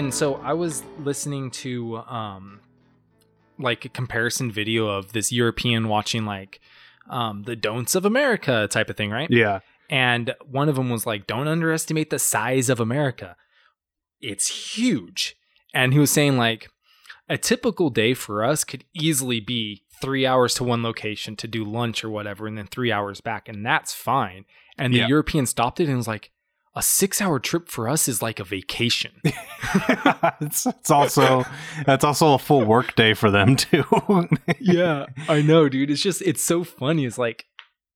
freaking so I was listening to um like a comparison video of this European watching like um the don'ts of America type of thing, right? Yeah. And one of them was like, don't underestimate the size of America. It's huge. And he was saying, like, a typical day for us could easily be three hours to one location to do lunch or whatever, and then three hours back. And that's fine. And the Yeah. European stopped it and was like, a six hour trip for us is like a vacation. it's, it's also that's also a full work day for them too. yeah, I know, dude. It's just, it's so funny. It's like,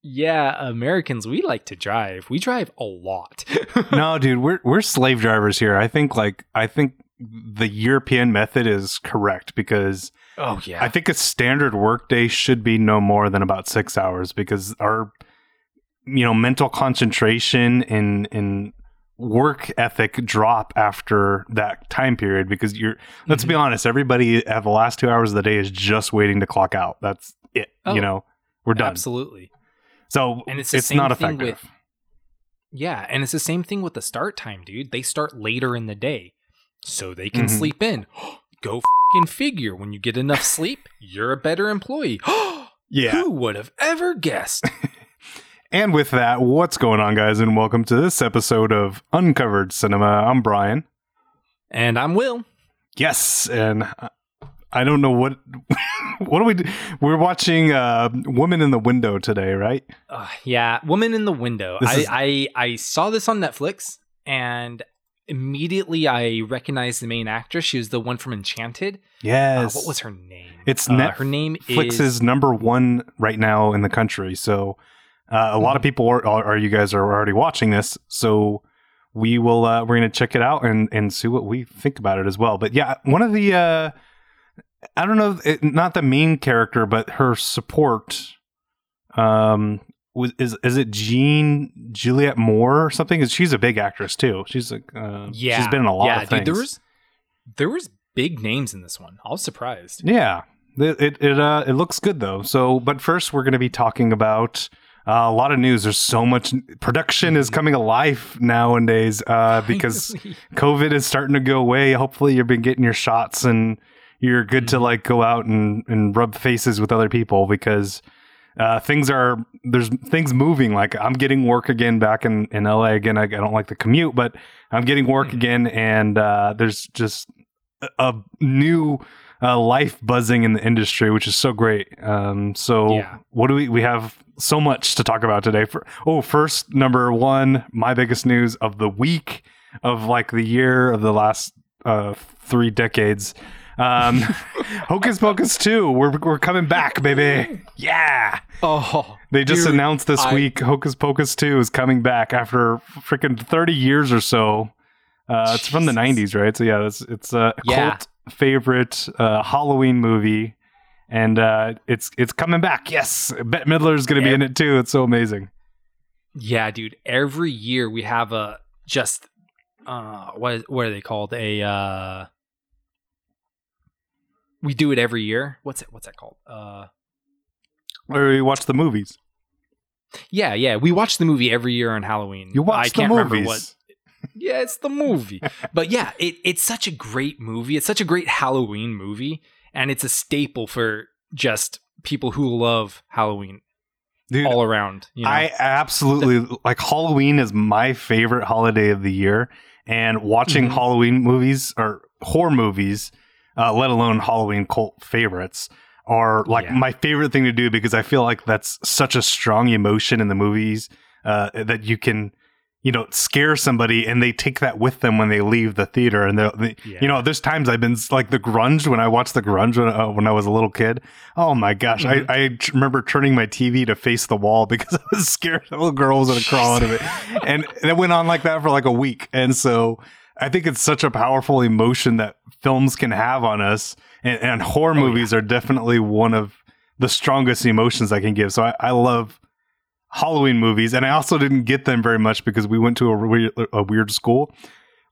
yeah, Americans, we like to drive. We drive a lot. no, dude, we're we're slave drivers here. I think like I think the European method is correct because oh, yeah. I think a standard workday should be no more than about six hours because our you know mental concentration and and work ethic drop after that time period because you're let's be honest everybody at the last two hours of the day is just waiting to clock out that's it Oh, you know we're done Absolutely. so And it's it's, not effective with- Yeah, and it's the same thing with the start time, dude. They start later in the day so they can Mhm. sleep in. Go fucking figure. When you get enough sleep, you're a better employee. yeah Who would have ever guessed? And with that, what's going on, guys? And welcome to this episode of Uncovered Cinema. I'm Brian. and I'm Will. Yes, and I- don't know what what do we do? We're watching uh, Woman in the Window today, right? Uh, yeah, Woman in the Window. I, is- I I saw this on Netflix and immediately I recognized the main actress. She was the one from Enchanted. Uh, Yes. what was her name? It's uh, her name Netflix is is number one right now in the country. So uh, a lot of Mhm. people are, are, are you guys are already watching this. So we will uh, we're gonna check it out and and see what we think about it as well. But yeah, one of the uh, I don't know, it, not the main character, but her support. Um, was is is it Jean Juliet Moore or something? She's a big actress too. She's like uh, Yeah, she's been in a lot yeah, of things. Dude, there was there was big names in this one. I was surprised. Yeah, it it it, uh, it looks good though. So, but first we're going to be talking about uh, a lot of news. There's so much production is coming alive nowadays uh, because COVID is starting to go away. Hopefully, you've been getting your shots and you're good to Mhm. like go out and and rub faces with other people because. Uh, things are there's things moving like i'm getting work again back in in la again i, I don't like the commute but i'm getting work Mhm. again and uh, there's just a, a new uh, life buzzing in the industry, which is so great. Um, so, Yeah. what do we? We have so much to talk about today. For oh, first number one, my biggest news of the week of like the year of the last uh, three decades. Um, Hocus Pocus two, we're we're coming back, baby. Yeah, Oh, they just dude, announced this I- week Hocus Pocus two is coming back after freaking thirty years or so. Uh, it's from the '90s, right? So yeah, it's it's a Yeah. cult favorite uh, Halloween movie, and uh, it's it's coming back. Yes, Bette Midler's going to be in it too. It's so amazing. yeah, dude. Every year we have a just uh what what are they called? A uh we do it every year. What's it what's that called? Uh Where we watch the movies. yeah, yeah. We watch the movie every year on Halloween. You watch I the can't movies. remember what Yeah, it's the movie. but yeah, it, it's such a great movie. It's such a great Halloween movie, and it's a staple for just people who love Halloween Dude, all around. You know? I absolutely like Halloween is my favorite holiday of the year, and watching Mhm. Halloween movies or horror movies, uh, let alone Halloween cult favorites, are like Yeah. my favorite thing to do because I feel like that's such a strong emotion in the movies uh, that you can. You know, scare somebody, and they take that with them when they leave the theater. And they'll, Yeah. you know, there's times I've been like the grunge when I watched the grunge when, uh, when I was a little kid. Oh my gosh, Mhm. I, I remember turning my TV to face the wall because I was scared a little girl was going to crawl out of it, and it went on like that for like a week. And so I think it's such a powerful emotion that films can have on us, and, and horror Oh, yeah. movies are definitely one of the strongest emotions I can give. So I, I love Halloween movies, and I also didn't get them very much because we went to a weird, a weird school.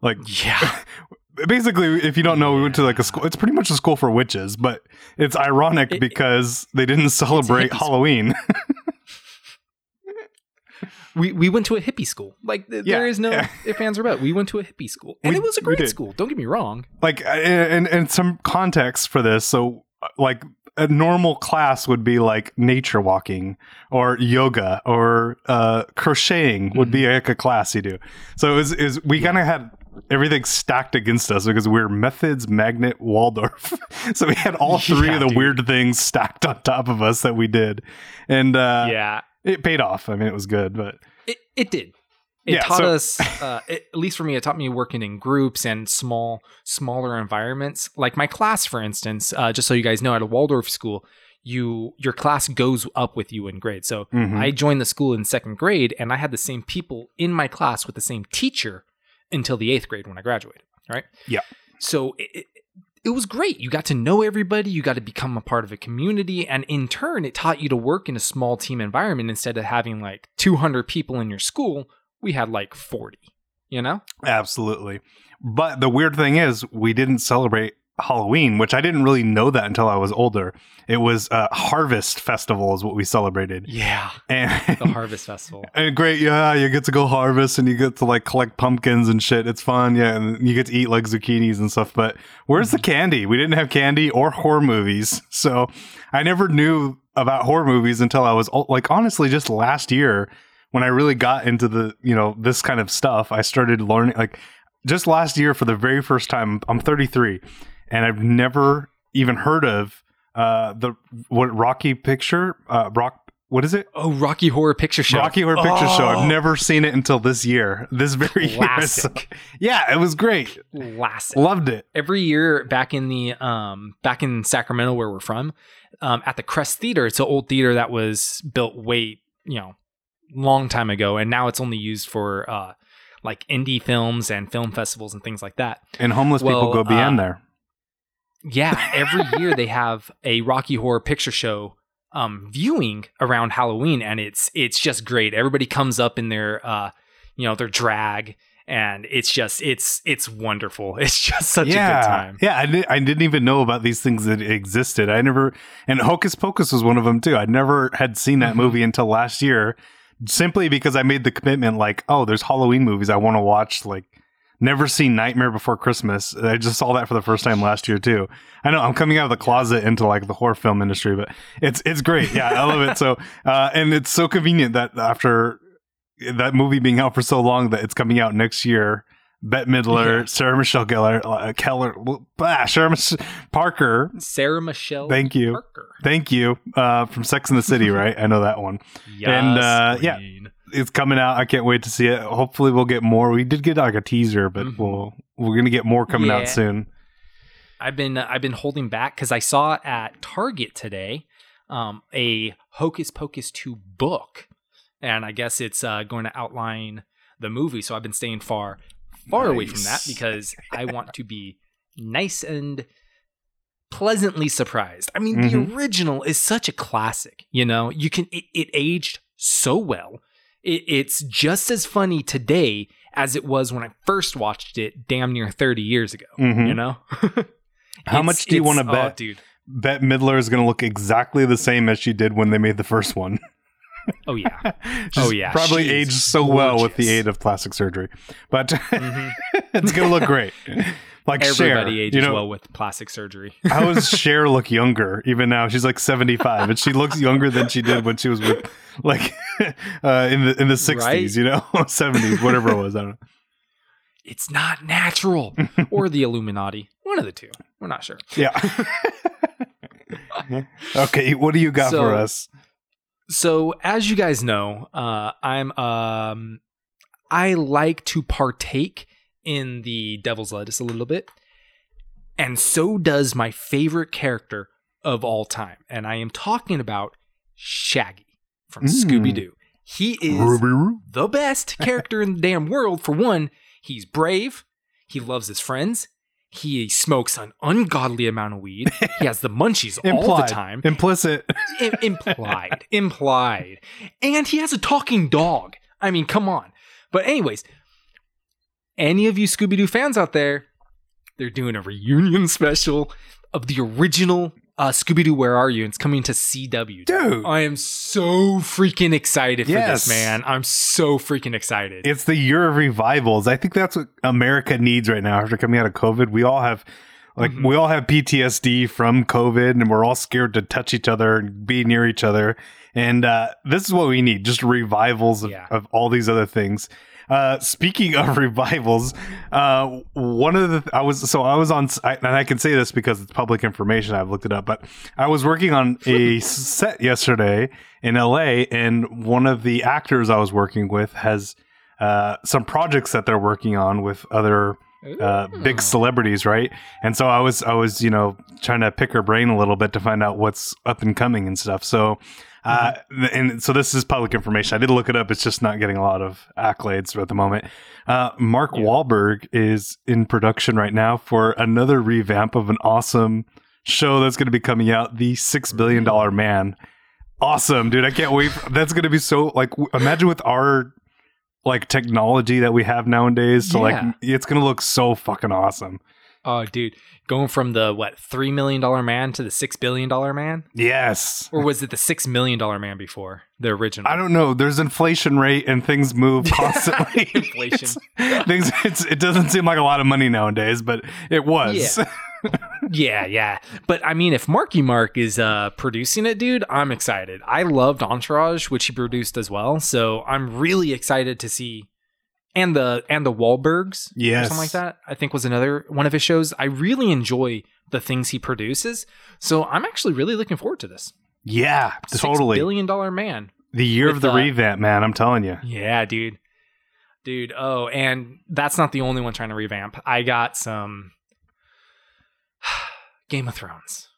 Like yeah. basically, if you don't know, we went to like a school. It's pretty much a school for witches, but it's ironic It- because they didn't celebrate Halloween. we we went to a hippie school. Like th- Yeah, there is no yeah. if ands or buts. We went to a hippie school, and We- it was a great school. Don't get me wrong. like and and some context for this so uh, like a normal class would be like nature walking or yoga or uh crocheting would be like a class you do. So it was is we kind of had everything stacked against us because we were methods magnet waldorf. So we had all three Yeah, of the dude. weird things stacked on top of us that we did. And uh yeah, it paid off. I mean it was good but it it did. It Yeah, taught so- us, uh, it, at least for me, it taught me working in groups and small, smaller environments. Like my class, for instance, uh, just so you guys know, at a Waldorf school, you your class goes up with you in grade. So mhm. I joined the school in second grade, and I had the same people in my class with the same teacher until the eighth grade when I graduated. Right? Yeah. So it, it, it was great. You got to know everybody. You got to become a part of a community, and in turn, it taught you to work in a small team environment instead of having like 200 people in your school. We had like 40. You know? Absolutely. But the weird thing is, we didn't celebrate Halloween, which I didn't really know that until I was older. It was uh, Harvest Festival, is what we celebrated. Yeah. And, The Harvest Festival. and great, yeah, you get to go harvest and you get to like collect pumpkins and shit. It's fun, yeah, and you get to eat like zucchinis and stuff. But where's the candy? We didn't have candy or horror movies, so I never knew about horror movies until I was like honestly just last year when I really got into the you know this kind of stuff. I started learning like just last year for the very first time. I'm 33, and I've never even heard of uh the what Rocky Picture uh Rock. What is it? Oh, Rocky Horror Picture Show. Rocky Horror Picture Show. Oh, I've never seen it until this year. This very year. So- Classic. yeah, it was great. Classic. Loved it. every year back in the um back in Sacramento where we're from, um at the Crest Theater, it's an old theater that was built way, you know, long time ago and now it's only used for uh like indie films and film festivals and things like that. And homeless people go beyond uh, there. Yeah, every year they have a Rocky Horror Picture Show um viewing around Halloween and it's it's just great. Everybody comes up in their uh you know, their drag and it's just it's it's wonderful. It's just such yeah, a good time. yeah. I, did, I didn't even know about these things that existed. I never, and Hocus Pocus was one of them too. I never had seen that Mhm. movie until last year, simply because I made the commitment. Like, oh, there's Halloween movies I want to watch. Like, never seen Nightmare Before Christmas. I just saw that for the first time last year too. I know I'm coming out of the closet into like the horror film industry, but it's it's great. Yeah, I love it. So, uh, and it's so convenient that after that movie being out for so long that it's coming out next year. Bette Midler, Yeah. Sarah Michelle Gellar, uh, Keller, blah, Sarah Mich- Parker. Sarah Michelle Thank you. Parker. Thank you uh, from Sex in the City, right? I know that one. And, uh, yeah. It's coming out. I can't wait to see it. Hopefully, we'll get more. We did get like a teaser, but Mhm. we'll we're gonna get more coming Yeah. out soon. I've been uh, I've been holding back because I saw at Target today um, a Hocus Pocus two book, and I guess it's uh, going to outline the movie. So I've been staying far far away from that because I want to be nice and pleasantly surprised. I mean, Mhm. the original is such a classic. You know, you can it, it aged so well. It, it's just as funny today as it was when I first watched it, damn near thirty years ago. Mhm. You know. How much do you wanna oh, bet? dude? Bette Midler is gonna look exactly the same as she did when they made the first one. Oh yeah. Oh, yeah. probably aged so well with the aid of plastic surgery, but Mhm. it's gonna look great. Like Cher, Everybody ages you know, well with plastic surgery. How does Cher look younger even now? She's like 75 and she looks younger than she did when she was with like uh, in the in the 60s, Right? you know, 70s, whatever it was. I don't know. it's not natural. or the Illuminati. One of the two. We're not sure. Yeah. okay, what do you got So- for us? So as you guys know, uh, I'm um, I like to partake in the devil's lettuce a little bit, and so does my favorite character of all time, and I am talking about Shaggy from Mm. Scooby Doo. He is the best character in the damn world. For one, he's brave. He loves his friends. He smokes an ungodly amount of weed. He has the munchies all the time. Implicit. Im- implied. implied. And he has a talking dog. I mean, come on. But, anyways, any of you Scooby Doo fans out there, they're doing a reunion special of the original uh, Scooby Doo, Where Are You? It's coming to CW. Dude. I am so freaking excited for this, man. I'm so freaking excited. It's the year of revivals. I think that's what America needs right now after coming out of COVID. We all have like Mhm. we all have PTSD from COVID and we're all scared to touch each other and be near each other. And uh, this is what we need, just revivals of, Yeah. of all these other things. Uh, speaking of revivals, uh, one of the I was so I was on I, and I can say this because it's public information. I've looked it up, but I was working on a set yesterday in LA, and one of the actors I was working with has uh, some projects that they're working on with other uh, big celebrities, right? And so I was I was you know trying to pick her brain a little bit to find out what's up and coming and stuff. So. Uh, and so this is public information. I did look it up. It's just not getting a lot of accolades at the moment. Uh, Mark Yeah. Wahlberg is in production right now for another revamp of an awesome show that's going to be coming out, The Six Billion Dollar Man. Awesome, dude! I can't wait. That's going to be so like. w- Imagine with our like technology that we have nowadays. So like, it's going to look so fucking awesome. Oh, dude, going from the what three million dollar man to the six billion dollar man, Yes. or was it the six million dollar man before the original? I don't know. There's inflation rate and things move constantly. Inflation. It's- things. It's, it doesn't seem like a lot of money nowadays, but it was. Yeah. Yeah, yeah. But I mean, if Marky Mark is uh, producing it, dude, I'm excited. I loved Entourage, which he produced as well. So I'm really excited to see. And the and the Wahlbergs, or Yes. something like that. I think was another one of his shows. I really enjoy the things he produces. So I'm actually really looking forward to this. yeah, Six totally. billion dollar man. the year of the uh, revamp, man. I'm telling you. Yeah, dude. Dude, oh, and that's not the only one trying to revamp. I got some Game of Thrones.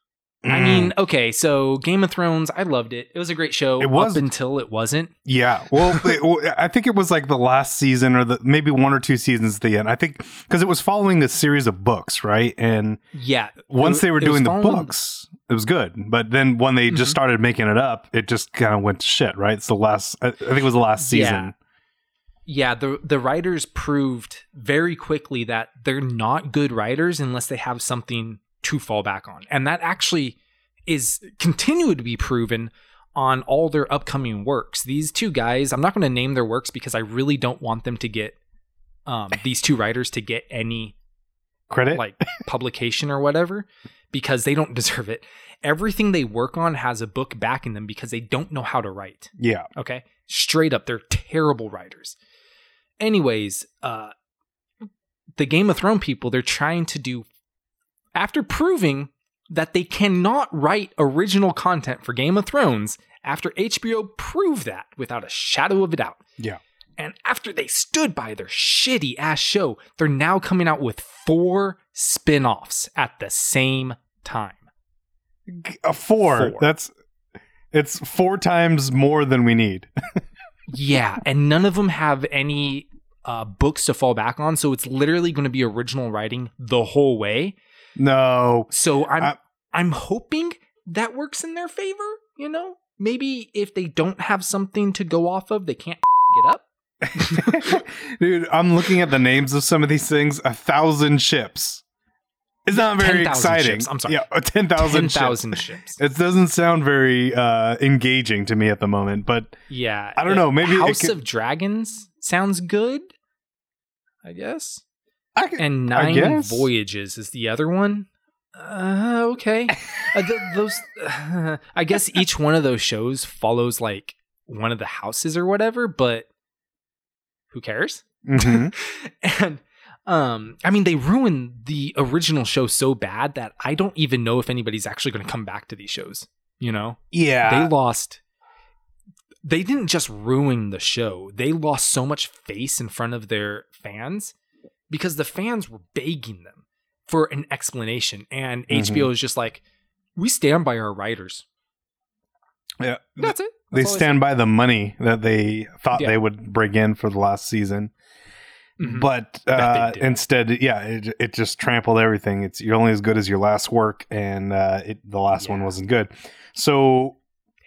I Mm. mean, okay, so Game of Thrones, I loved it. It was a great show It was- up until it wasn't. Yeah. Well, it- I think it was like the last season or the maybe one or two seasons at the end. I think because it was following a series of books, right? And Yeah. once it- they were doing the following- books, it was good. But then when they just Mhm. started making it up, it just kind of went to shit, right? It's the last, I I think it was the last Yeah. season. Yeah, the the writers proved very quickly that they're not good writers unless they have something to fall back on. And that actually is continued to be proven on all their upcoming works. These two guys, I'm not going to name their works because I really don't want them to get um, these two writers to get any Credit? like publication or whatever because they don't deserve it. Everything they work on has a book backing them because they don't know how to write. yeah. Okay. Straight up, they're terrible writers. Anyways, uh the Game of Thrones people, they're trying to do after proving that they cannot write original content for Game of Thrones, after HBO proved that without a shadow of a doubt. Yeah. And after they stood by their shitty ass show, they're now coming out with four spin-offs at the same time. A four. Four. That's, it's four times more than we need. Yeah, and none of them have any uh, books to fall back on, so it's literally going to be original writing the whole way. No. So I'm I- I'm hoping that works in their favor. You know, maybe if they don't have something to go off of, they can't get up. Dude, I'm looking at the names of some of these things. A thousand ships. It's not very 10,000 exciting. ships. I'm sorry. Yeah, 10,000 Ten ships. ships. It doesn't sound very uh, engaging to me at the moment, but Yeah, I don't know, maybe it House could- of Dragons sounds good. I guess. I And Nine. Voyages is the other one. Uh, okay. uh, th- those, I guess each one of those shows follows like one of the houses or whatever, but who cares? Mhm. And um, I mean, they ruined the original show so bad that I don't even know if anybody's actually going to come back to these shows. You know, Yeah. they lost. They didn't just ruin the show; they lost so much face in front of their fans because the fans were begging them for an explanation, and Mhm. HBO is just like, "We stand by our writers." yeah. That's it. They That's I stand by the money that they thought Yeah. they would bring in for the last season. Mhm. But uh, instead, yeah, it, it just trampled everything. It's you're only as good as your last work, and uh, it, the last one wasn't good. So,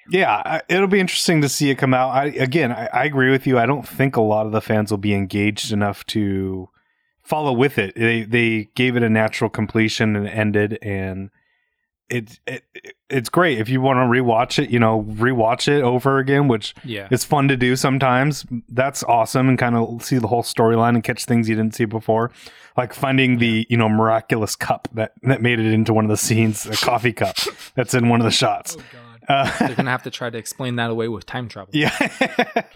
yeah, it'll be interesting to see it come out. I, again, I, I agree with you. I don't think a lot of the fans will be engaged enough to follow with it. They they gave it a natural completion and ended, and it, it it's great if you want to rewatch it. You know, rewatch it over again, which Yeah. it's fun to do sometimes. That's awesome, and kind of see the whole storyline and catch things you didn't see before, like finding the you know miraculous cup that that made it into one of the scenes, a coffee cup that's in one of the shots. Oh. Uh, They're gonna have to try to explain that away with time travel. yeah,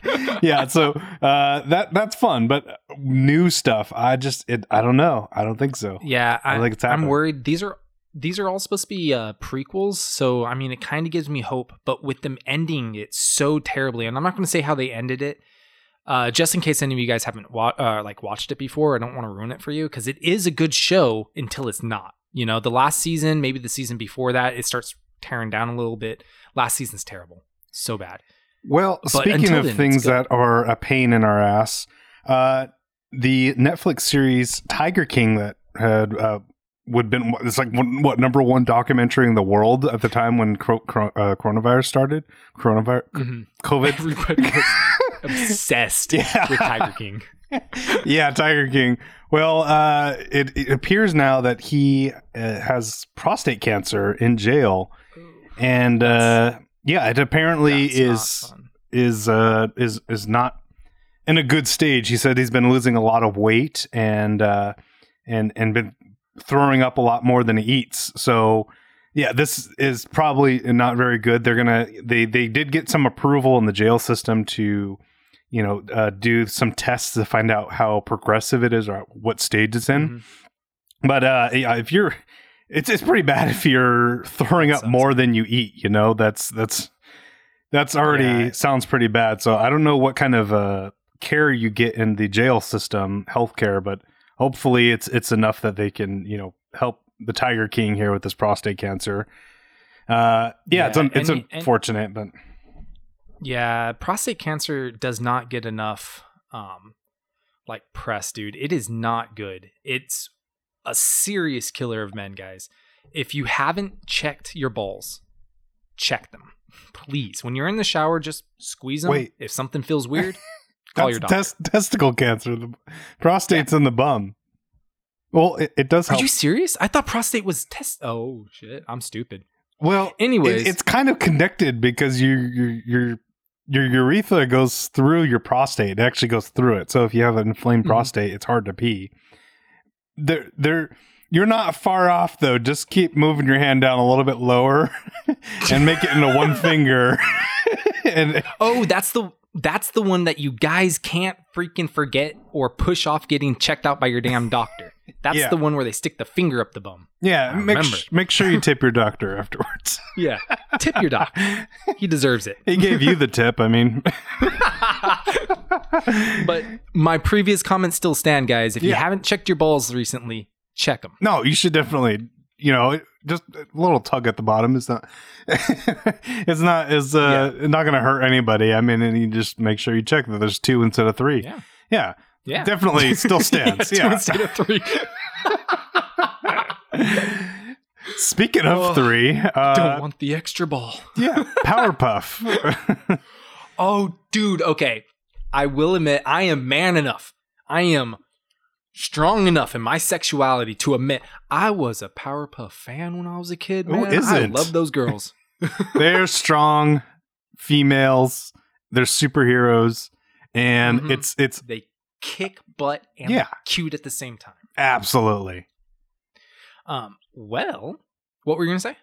yeah. So uh, that that's fun, but new stuff, I just it, I don't know. I don't think so. Yeah, I I, think it's I'm worried. These are these are all supposed to be uh, prequels, so I mean, it kind of gives me hope. But with them ending it so terribly, and I'm not going to say how they ended it, uh, just in case any of you guys haven't wa- uh, like watched it before. I don't want to ruin it for you because it is a good show until it's not. You know, the last season, maybe the season before that, it starts tearing down a little bit. Last season's terrible, so bad. Well, But speaking of then, things that are a pain in our ass, uh, the Netflix series Tiger King that had uh, would been it's like one, what number one documentary in the world at the time when cro- cro- uh, coronavirus started. Coronavirus, Mhm. COVID. Obsessed Yeah. with Tiger King. yeah, Tiger King. Well, uh, it, it appears now that he uh, has prostate cancer in jail, and uh, yeah, it apparently is is uh, is is not in a good stage. He said he's been losing a lot of weight and uh, and and been throwing up a lot more than he eats. So yeah, this is probably not very good. They're gonna they they did get some approval in the jail system to you know uh, do some tests to find out how progressive it is or what stage it's in. Mhm. But uh, yeah, if you're, it's it's pretty bad if you're throwing up more than you eat. You know, that's that's that's already Yeah. sounds pretty bad. So I don't know what kind of uh, care you get in the jail system, healthcare, but hopefully it's it's enough that they can you know help the Tiger King here with this prostate cancer. Uh, yeah, it's Yeah, un- it's and- and- unfortunate, but Yeah, prostate cancer does not get enough um like press, dude. It is not good. It's a serious killer of men, guys. If you haven't checked your balls, check them. Please. When you're in the shower, just squeeze them. Wait. If something feels weird, call your doctor. tes- testicle cancer. The prostate's in the bum. Well, it, it does Are help. you serious? I thought prostate was test. Oh shit, I'm stupid. well, Anyways, It- it's kind of connected because you, your your your urethra goes through your prostate. It actually goes through it. So if you have an inflamed Mhm. prostate, it's hard to pee. There, there. You're not far off though. Just keep moving your hand down a little bit lower, and make it into one finger. and Oh, that's the that's the one that you guys can't freaking forget or push off getting checked out by your damn doctor. That's Yeah. the one where they stick the finger up the bum. yeah, make sh- make sure you tip your doctor afterwards. Yeah. Tip your doctor. He deserves it. he gave you the tip. I mean, but my previous comments still stand, guys. If you haven't checked your balls recently, check them. No, you should definitely. You know, just a little tug at the bottom. It's not. it's not. Is uh, not going to hurt anybody. I mean, and you just make sure you check that there's two instead of three. Yeah. yeah, Yeah. definitely still stands. Yeah. instead of three. Speaking of Oh, three, Don't uh, want the extra ball. yeah, Powerpuff. Oh, dude. Okay. I will admit, I am man enough. I am strong enough in my sexuality to admit I was a Powerpuff fan when I was a kid. Who Man. I isn't? love those girls. They're strong females. They're superheroes, and Mhm. it's it's they kick butt and Yeah. cute at the same time. absolutely. Um. Well, what were you gonna say?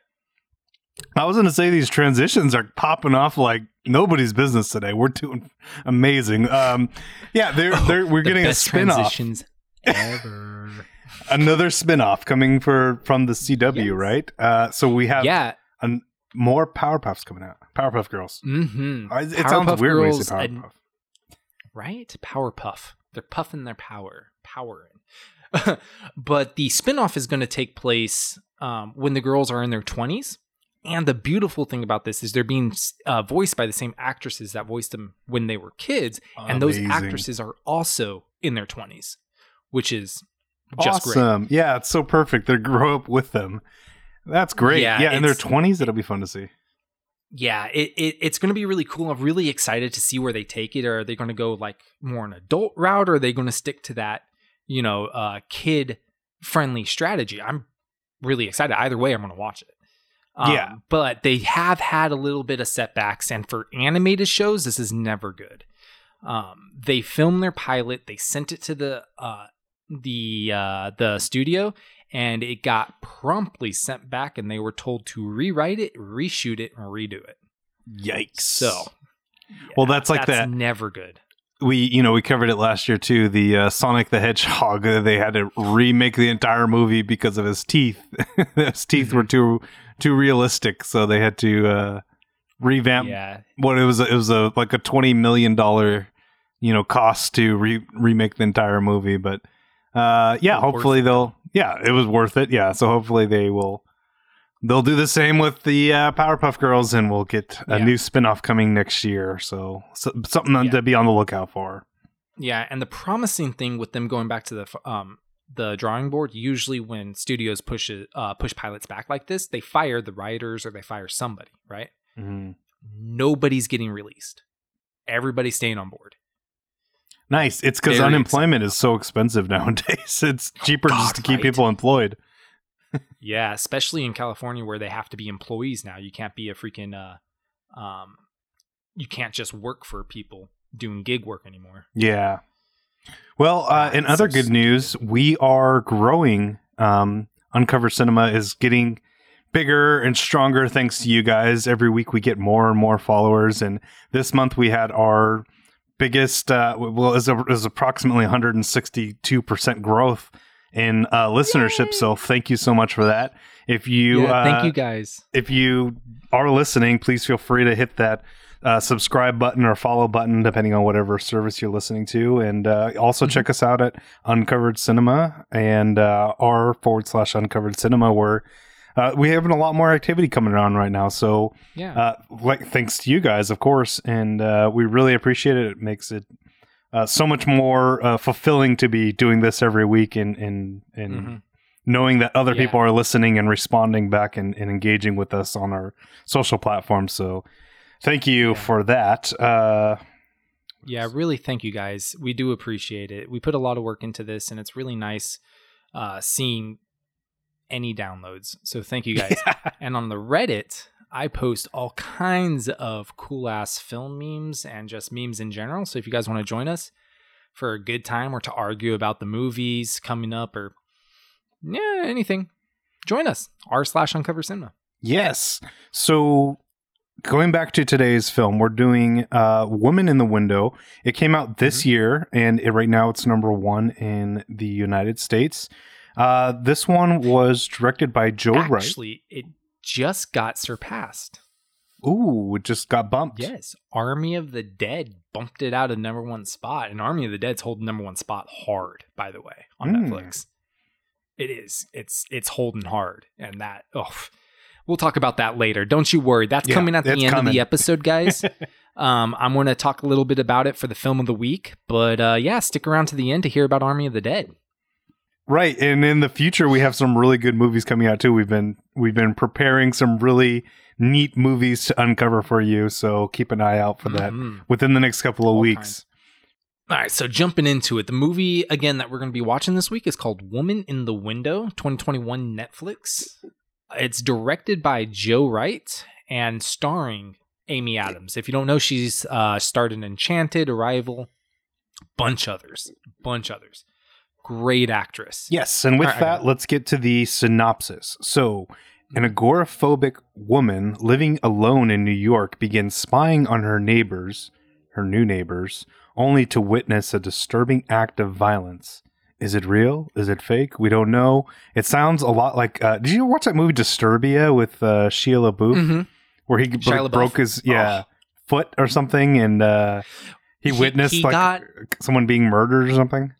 I was going to say these transitions are popping off like nobody's business today. We're doing amazing. Um, yeah, they're, they're we're Oh, The getting a spin-off. transitions ever. Another spin-off coming for from the CW, Yes. right? Uh, so we have yeah. more Powerpuffs coming out. Powerpuff Girls. Mm-hmm. Uh, It sounds Powerpuff weird when you Girls say Powerpuff. right? Powerpuff. They're puffing their power, powering. but the spinoff is going to take place um, when the girls are in their 20s. And the beautiful thing about this is they're being uh, voiced by the same actresses that voiced them when they were kids. Amazing. And those actresses are also in their 20s, which is just great. awesome. Yeah, it's so perfect. They grow up with them. That's great. Yeah, Yeah, in their twenties, it'll be fun to see. Yeah it, it it's going to be really cool. I'm really excited to see where they take it. Are they going to go like more an adult route or are they going to stick to that you know uh kid friendly strategy? I'm really excited. Either way i'm going to watch it. Um, Yeah. but they have had a little bit of setbacks, and for animated shows, this is never good. Um, they filmed their pilot, they sent it to the uh, the uh, the studio, and it got promptly sent back, and they were told to rewrite it, reshoot it, and redo it. Yikes. So, Well, that's like that- Never good. we you know we covered it last year too the uh, sonic the hedgehog uh, they had to remake the entire movie because of his teeth his teeth were too too realistic so they had to uh revamp Yeah, what it was it was a like a 20 million dollar you know cost to re- remake the entire movie but uh yeah It was worth hopefully they'll yeah it was worth it yeah so hopefully they will they'll do the same with the uh, powerpuff girls and we'll get a Yeah. new spin-off coming next year so, so something Yeah. to be on the lookout for Yeah, and the promising thing with them going back to the um the drawing board, usually when studios push it, uh, push pilots back like this, they fire the writers or they fire somebody, right? Mhm. Nobody's getting released. Everybody's staying on board. Nice. It's because unemployment is so expensive nowadays. It's cheaper just God, to keep right. people employed. Yeah, especially in California where they have to be employees now. You can't be a freaking uh um you can't just work for people doing gig work anymore. Yeah. Well, uh, in other good news, we are growing. Um, Uncovered Cinema is getting bigger and stronger thanks to you guys. Every week we get more and more followers, and this month we had our biggest. Uh, well, is is approximately 162 percent growth in uh, listenership. So thank you so much for that. If you, yeah, uh, thank you guys. if you are listening, please feel free to hit that uh, subscribe button or follow button, depending on whatever service you're listening to. And uh, also Mhm. check us out at Uncovered Cinema and uh, r forward slash Uncovered Cinema, where uh, we have a lot more activity coming on right now. So, Yeah. uh, like, thanks to you guys, of course, and uh, we really appreciate it. It makes it. Uh, so much more uh, fulfilling to be doing this every week and and and Mhm. knowing that other Yeah. people are listening and responding back and, and engaging with us on our social platforms. So thank you Yeah. for that. Uh, Yeah, really thank you guys. We do appreciate it. We put a lot of work into this and it's really nice uh seeing any downloads. So thank you guys. And on the Reddit, I post all kinds of cool ass film memes and just memes in general. So if you guys want to join us for a good time or to argue about the movies coming up or yeah, anything, join us. R slash Uncovered Cinema. yes. So going back to today's film, we're doing uh, Woman in the Window. It came out this Mm-hmm. year, and it, right now it's number one in the United States. Uh, this one was directed by Joe Wright. Actually, it just got surpassed. Ooh, it just got bumped. Yes, Army of the Dead bumped it out of number one spot, and Army of the Dead's holding number one spot hard. By the way, on Mm. Netflix, it is. It's it's holding hard, and that. Oh, we'll talk about that later. Don't you worry. That's Yeah, coming at the end of the episode, guys. um, I'm going to talk a little bit about it for the film of the week, but uh, yeah, stick around to the end to hear about Army of the Dead. Right, and in the future we have some really good movies coming out too. We've been we've been preparing some really neat movies to uncover for you, so keep an eye out for that Mhm. within the next couple of All weeks. All right, so jumping into it, the movie again that we're going to be watching this week is called Woman in the Window, 2021 Netflix. It's directed by Joe Wright and starring Amy Adams. If you don't know, she's uh, starred in Enchanted, Arrival, bunch others, bunch others. Great actress. Yes, and with right, that, let's get to the synopsis. So, an agoraphobic woman living alone in New York begins spying on her neighbors, her new neighbors, only to witness a disturbing act of violence. Is it real? Is it fake? We don't know. It sounds a lot like. Uh, did you watch that movie Disturbia with uh, Shia LaBeouf, Mhm. where he bro- broke his yeah foot or something, and uh, he, He- witnessed he like got- someone being murdered or something?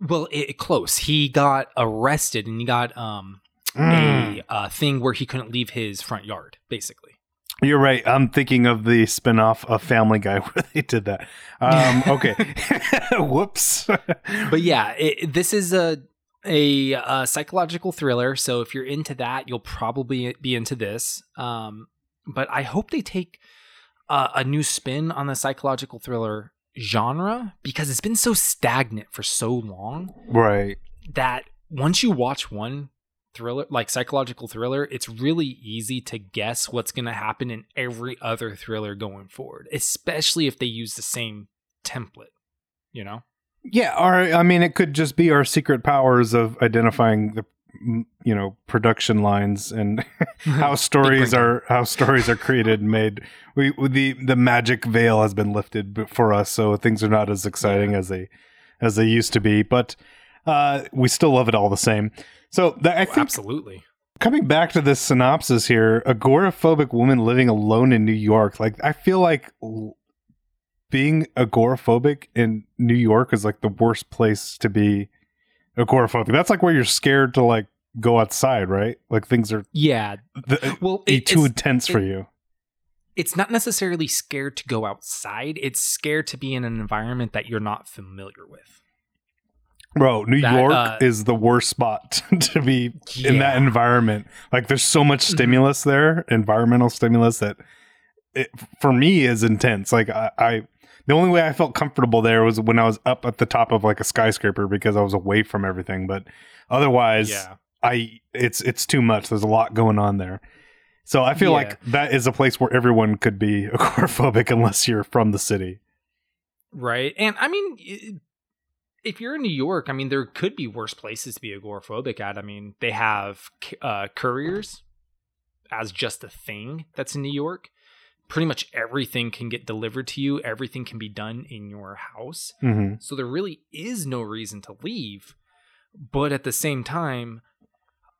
Well, it, close. He got arrested and he got um, Mm. a uh, thing where he couldn't leave his front yard, basically. You're right. I'm thinking of the spin-off of Family Guy where they did that. Um, okay. Whoops. but yeah, it, this is a, a a psychological thriller. So if you're into that, you'll probably be into this. Um, but I hope they take a, a new spin on the psychological thriller genre because it's been so stagnant for so long right. that once you watch one thriller, like psychological thriller, it's really easy to guess what's going to happen in every other thriller going forward, especially if they use the same template, you know? Yeah, or I mean, it could just be our secret powers of identifying the you know production lines and how stories are how stories are created and made. We the the magic veil has been lifted for us, so things are not as exciting as they as they used to be. But uh, we still love it all the same. So I think Absolutely. coming back to this synopsis here, agoraphobic woman living alone in New York. Like I feel like being agoraphobic in New York is like the worst place to be agoraphobic. That's like where you're scared to like go outside, right? Like things are Yeah. th- Well, it, too it's, intense for you. it's not necessarily scared to go outside. It's scared to be in an environment that you're not familiar with. Bro, New that, York uh, is the worst spot to be in that environment. Like there's so much Mhm. stimulus there, environmental stimulus that it, for me is intense. Like I, I, the only way I felt comfortable there was when I was up at the top of like a skyscraper because I was away from everything. But otherwise, Yeah. I it's it's too much. There's a lot going on there. So I feel Yeah. like that is a place where everyone could be agoraphobic unless you're from the city. Right. And I mean, if you're in New York, I mean, there could be worse places to be agoraphobic at. I mean, they have uh, couriers as just a thing that's in New York. Pretty much everything can get delivered to you, everything can be done in your house. hmm So there really is no reason to leave. But at the same time,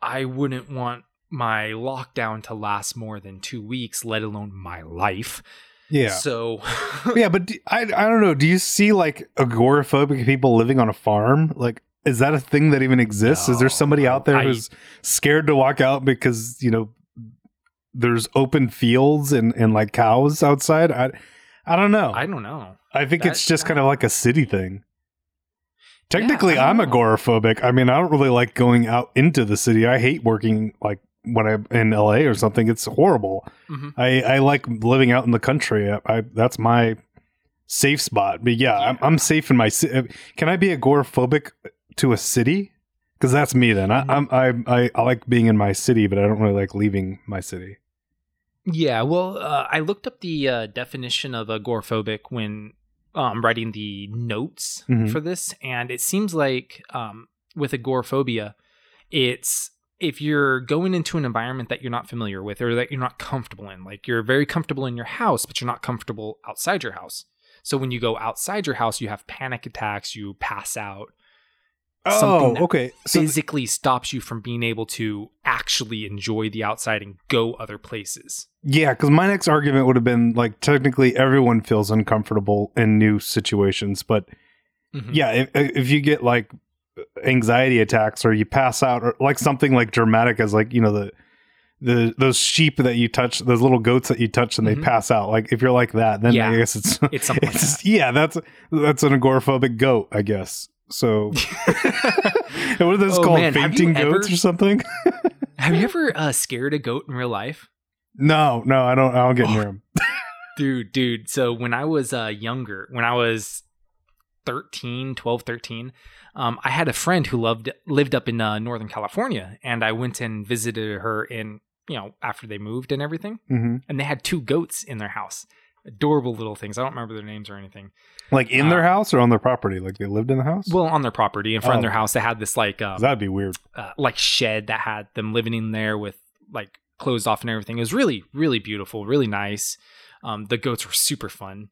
I wouldn't want my lockdown to last more than two weeks, let alone my life. Yeah. So, yeah, but do, I I don't know. Do you see like agoraphobic people living on a farm? Like, is that a thing that even exists? is there somebody out there I- who's scared to walk out because you know there's open fields and and like cows outside? I I don't know. I, don't know. I think that- it's just kind of like a city thing. Technically, I I'm know. agoraphobic. I mean, I don't really like going out into the city. I hate working like when I'm in LA or something. It's horrible. Mhm. I, I like living out in the country. I, I that's my safe spot. But yeah, I'm, I'm safe in my city. Can I be agoraphobic to a city? Because that's me. Then I, I'm I, I I like being in my city, but I don't really like leaving my city. Yeah, well, uh, I looked up the uh, definition of agoraphobic when um, writing the notes Mhm. for this, and it seems like um, with agoraphobia, it's if you're going into an environment that you're not familiar with or that you're not comfortable in. Like you're very comfortable in your house, but you're not comfortable outside your house. So when you go outside your house, you have panic attacks, you pass out. Something Oh, that okay. So physically stops you from being able to actually enjoy the outside and go other places. yeah, because my next argument would have been like technically everyone feels uncomfortable in new situations, but Mhm. yeah, if, if you get like anxiety attacks or you pass out or like something like dramatic as like you know the the those sheep that you touch, those little goats that you touch and Mhm. they pass out. Like if you're like that, then Yeah. I guess it's It's something like it's yeah, that's that's an agoraphobic goat, I guess. So what are those Oh, called? man, Fainting goats ever- or something? Have you ever uh, scared a goat in real life? no, no, I don't. I don't get Oh. near them. Dude, dude. So when I was uh, younger, when I was 13, 12, 13, um, I had a friend who loved lived up in uh, Northern California, and I went and visited her in, you know, after they moved and everything. hmm And they had two goats in their house. Adorable little things. I don't remember their names or anything. Like in their Uh, house or on their property? Like they lived in the house? Well, on their property, in front Oh. of their house, they had this like um, that'd be weird. uh, like shed that had them living in there with like closed off and everything. It was really, really beautiful, really nice. Um, the goats were super fun.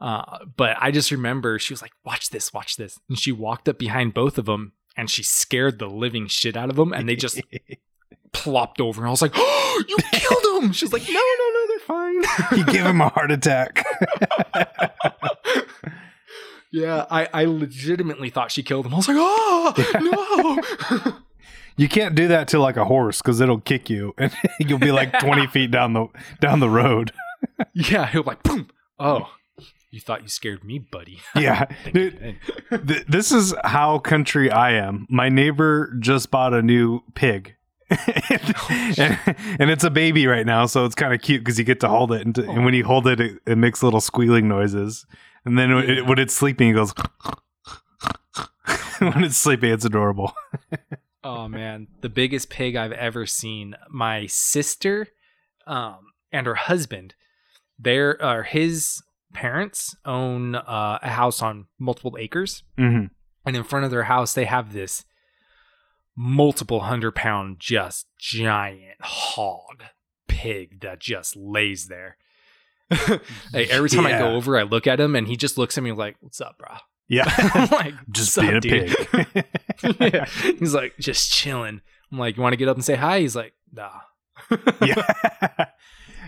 Uh, but I just remember she was like, "Watch this, watch this," and she walked up behind both of them and she scared the living shit out of them, and they just plopped over. And I was like, "Oh, you killed him. She's like, "No, no, no, they're fine." you give him a heart attack. yeah, I, I legitimately thought she killed him. I was like, "Oh no!" You can't do that to like a horse because it'll kick you, and you'll be like twenty feet down the down the road. yeah, he'll like, boom. Oh, you thought you scared me, buddy. Yeah, dude. Th- this is how country I am. My neighbor just bought a new pig. and, and it's a baby right now, so it's kind of cute because you get to hold it, and, and when you hold it, it, it makes little squealing noises. And then when it, when it's sleeping, it goes. when it's sleeping, it's adorable. oh man, the biggest pig I've ever seen. My sister, um, and her husband, their uh, his parents own uh, a house on multiple acres, hmm and in front of their house they have this multiple hundred pound, just giant hog pig that just lays there. like every time I go over, I look at him, and he just looks at me like, "What's up, bro?" Yeah. I'm like, Just being up, a dude?" pig. yeah. He's like, just chilling. I'm like, you want to get up and say hi? He's like, nah. yeah.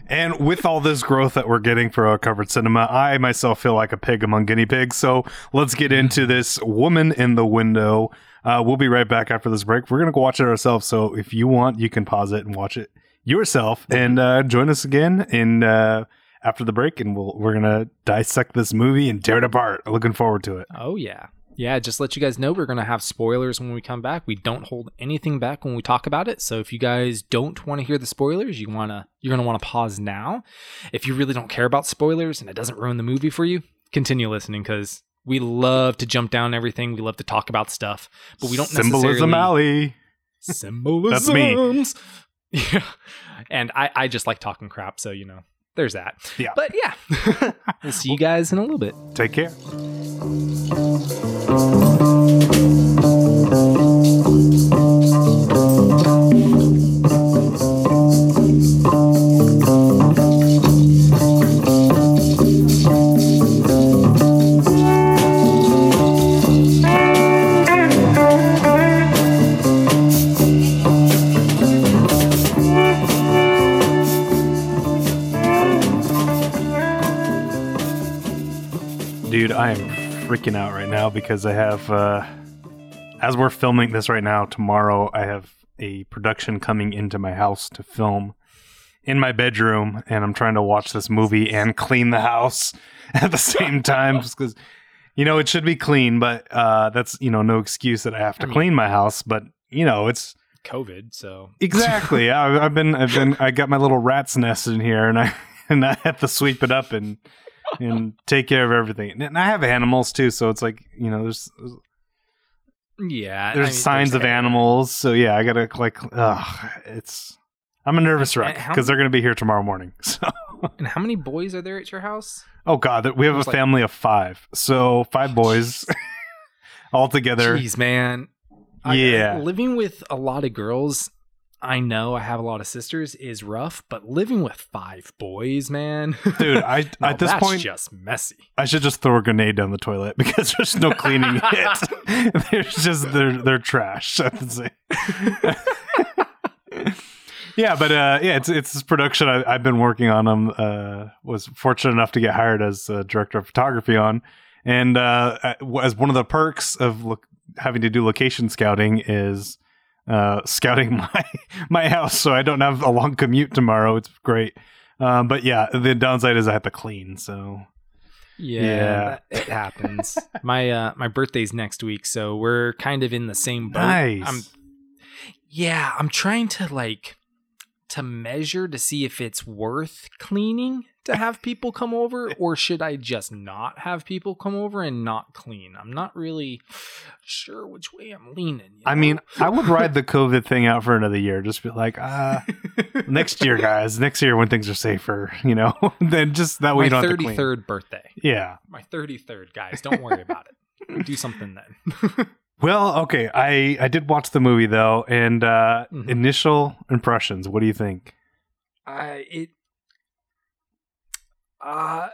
And with all this growth that we're getting for Uncovered Cinema, I myself feel like a pig among guinea pigs. So let's get mm. into this woman in the window. Uh, we'll be right back after this break. We're going to go watch it ourselves. So if you want, you can pause it and watch it yourself and uh, join us again in uh, after the break. And we'll, we're going to dissect this movie and tear it apart. Looking forward to it. Oh yeah. Yeah, just let you guys know we're gonna have spoilers when we come back. We don't hold anything back when we talk about it. So if you guys don't want to hear the spoilers, you wanna you're gonna want to pause now. If you really don't care about spoilers and it doesn't ruin the movie for you, continue listening because we love to jump down everything. We love to talk about stuff, but we don't necessarily Symbolism alley. symbolisms. That's me. Yeah, and I I just like talking crap, so you know there's that. Yeah. but yeah, we'll see you guys in a little bit. Take care. Dude, I am freaking out right now because I have, uh, as we're filming this right now, tomorrow I have a production coming into my house to film in my bedroom, and I'm trying to watch this movie and clean the house at the same time just because, you know, it should be clean, but uh, that's, you know, no excuse that I have to I mean- clean my house, but, you know, it's COVID, so exactly. I, I've been, I've been, I got my little rat's nest in here, and I, and I have to sweep it up and and take care of everything. And I have animals too, so it's like you know, there's yeah, there's I mean, signs of hair. animals. So yeah, I gotta like, ugh, it's. I'm a nervous wreck because they're gonna be here tomorrow morning. So, And how many boys are there at your house? oh god, we have a It's like- family of five, so five boys all together. Jeez, man. I- Yeah. living with a lot of girls, I know I have a lot of sisters, is rough, but living with five boys, man. Dude, I No, at this that's point just messy. I should just throw a grenade down the toilet because there's no cleaning it. there's just they're they're trash. I would say. yeah, but uh, yeah, it's it's this production I, I've been working on. Um, uh, was fortunate enough to get hired as a director of photography on, and uh, as one of the perks of look, having to do location scouting is uh, scouting my my house, so I don't have a long commute tomorrow. It's great. Um, but yeah, the downside is I have to clean. So Yeah, Yeah. that- it happens. my uh my birthday's next week, so we're kind of in the same boat. nice. I'm yeah, I'm trying to like to measure to see if it's worth cleaning to have people come over or should I just not have people come over and not clean? I'm not really sure which way I'm leaning. you I mean, I would ride the COVID thing out for another year. Just be like, ah, next year, guys. Next year when things are safer, you know. then just that way my you don't have to clean. 33rd birthday. Yeah. My 33rd, guys. Don't worry about it. Do something then. Well, okay. I I did watch the movie though, and uh Mhm. initial impressions. What do you think? I it uh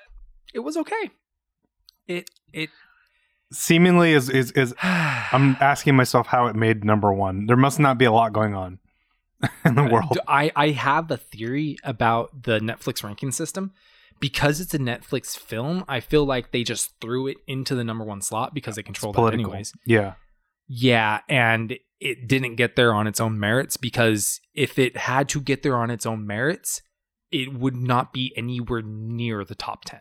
it was okay. It it Seemingly, is is is I'm asking myself how it made number one. There must not be a lot going on in the world. I I have a theory about the Netflix ranking system. Because it's a Netflix film, I feel like they just threw it into the number one slot because they control that anyways. Yeah. Yeah, and it didn't get there on its own merits because if it had to get there on its own merits, it would not be anywhere near the top 10.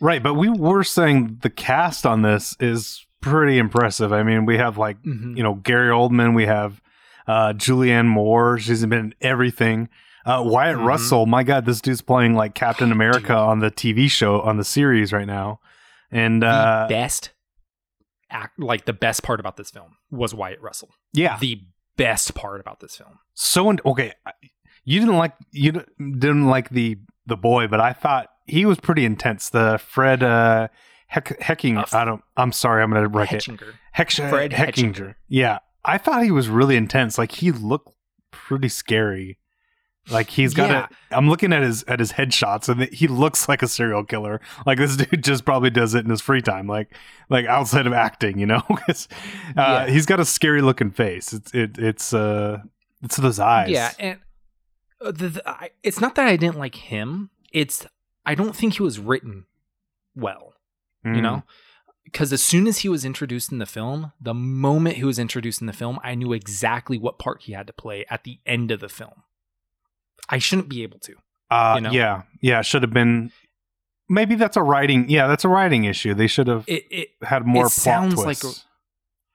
Right, but we were saying the cast on this is pretty impressive. I mean, we have like Mhm. you know Gary Oldman, we have uh, Julianne Moore. She's been in everything. Uh, Wyatt Mhm. Russell, my God, this dude's playing like Captain America Dude. on the TV show on the series right now. And uh, best act like the best part about this film was Wyatt Russell. yeah, The best part about this film. So okay, you didn't like you didn't like the the boy, but I thought he was pretty intense. The Fred uh, Heck, Hecking. Uh, I don't. I'm sorry. I'm gonna wreck it. Heck, Fred Hechinger. Hetchinger. Yeah, I thought he was really intense. Like he looked pretty scary. Like he's got Yeah. a. I'm looking at his at his headshots, and he looks like a serial killer. Like this dude just probably does it in his free time, like like outside of acting, you know. uh, Yeah. He's got a scary looking face. It's it, it's uh it's those eyes. Yeah, and the, the, I, it's not that I didn't like him. It's I don't think he was written well. Mm. You know, because as soon as he was introduced in the film, the moment he was introduced in the film, I knew exactly what part he had to play at the end of the film. I shouldn't be able to. Uh, you know? yeah, yeah. Should have been. Maybe that's a writing. Yeah, that's a writing issue. They should have It it had more it plot sounds like twists.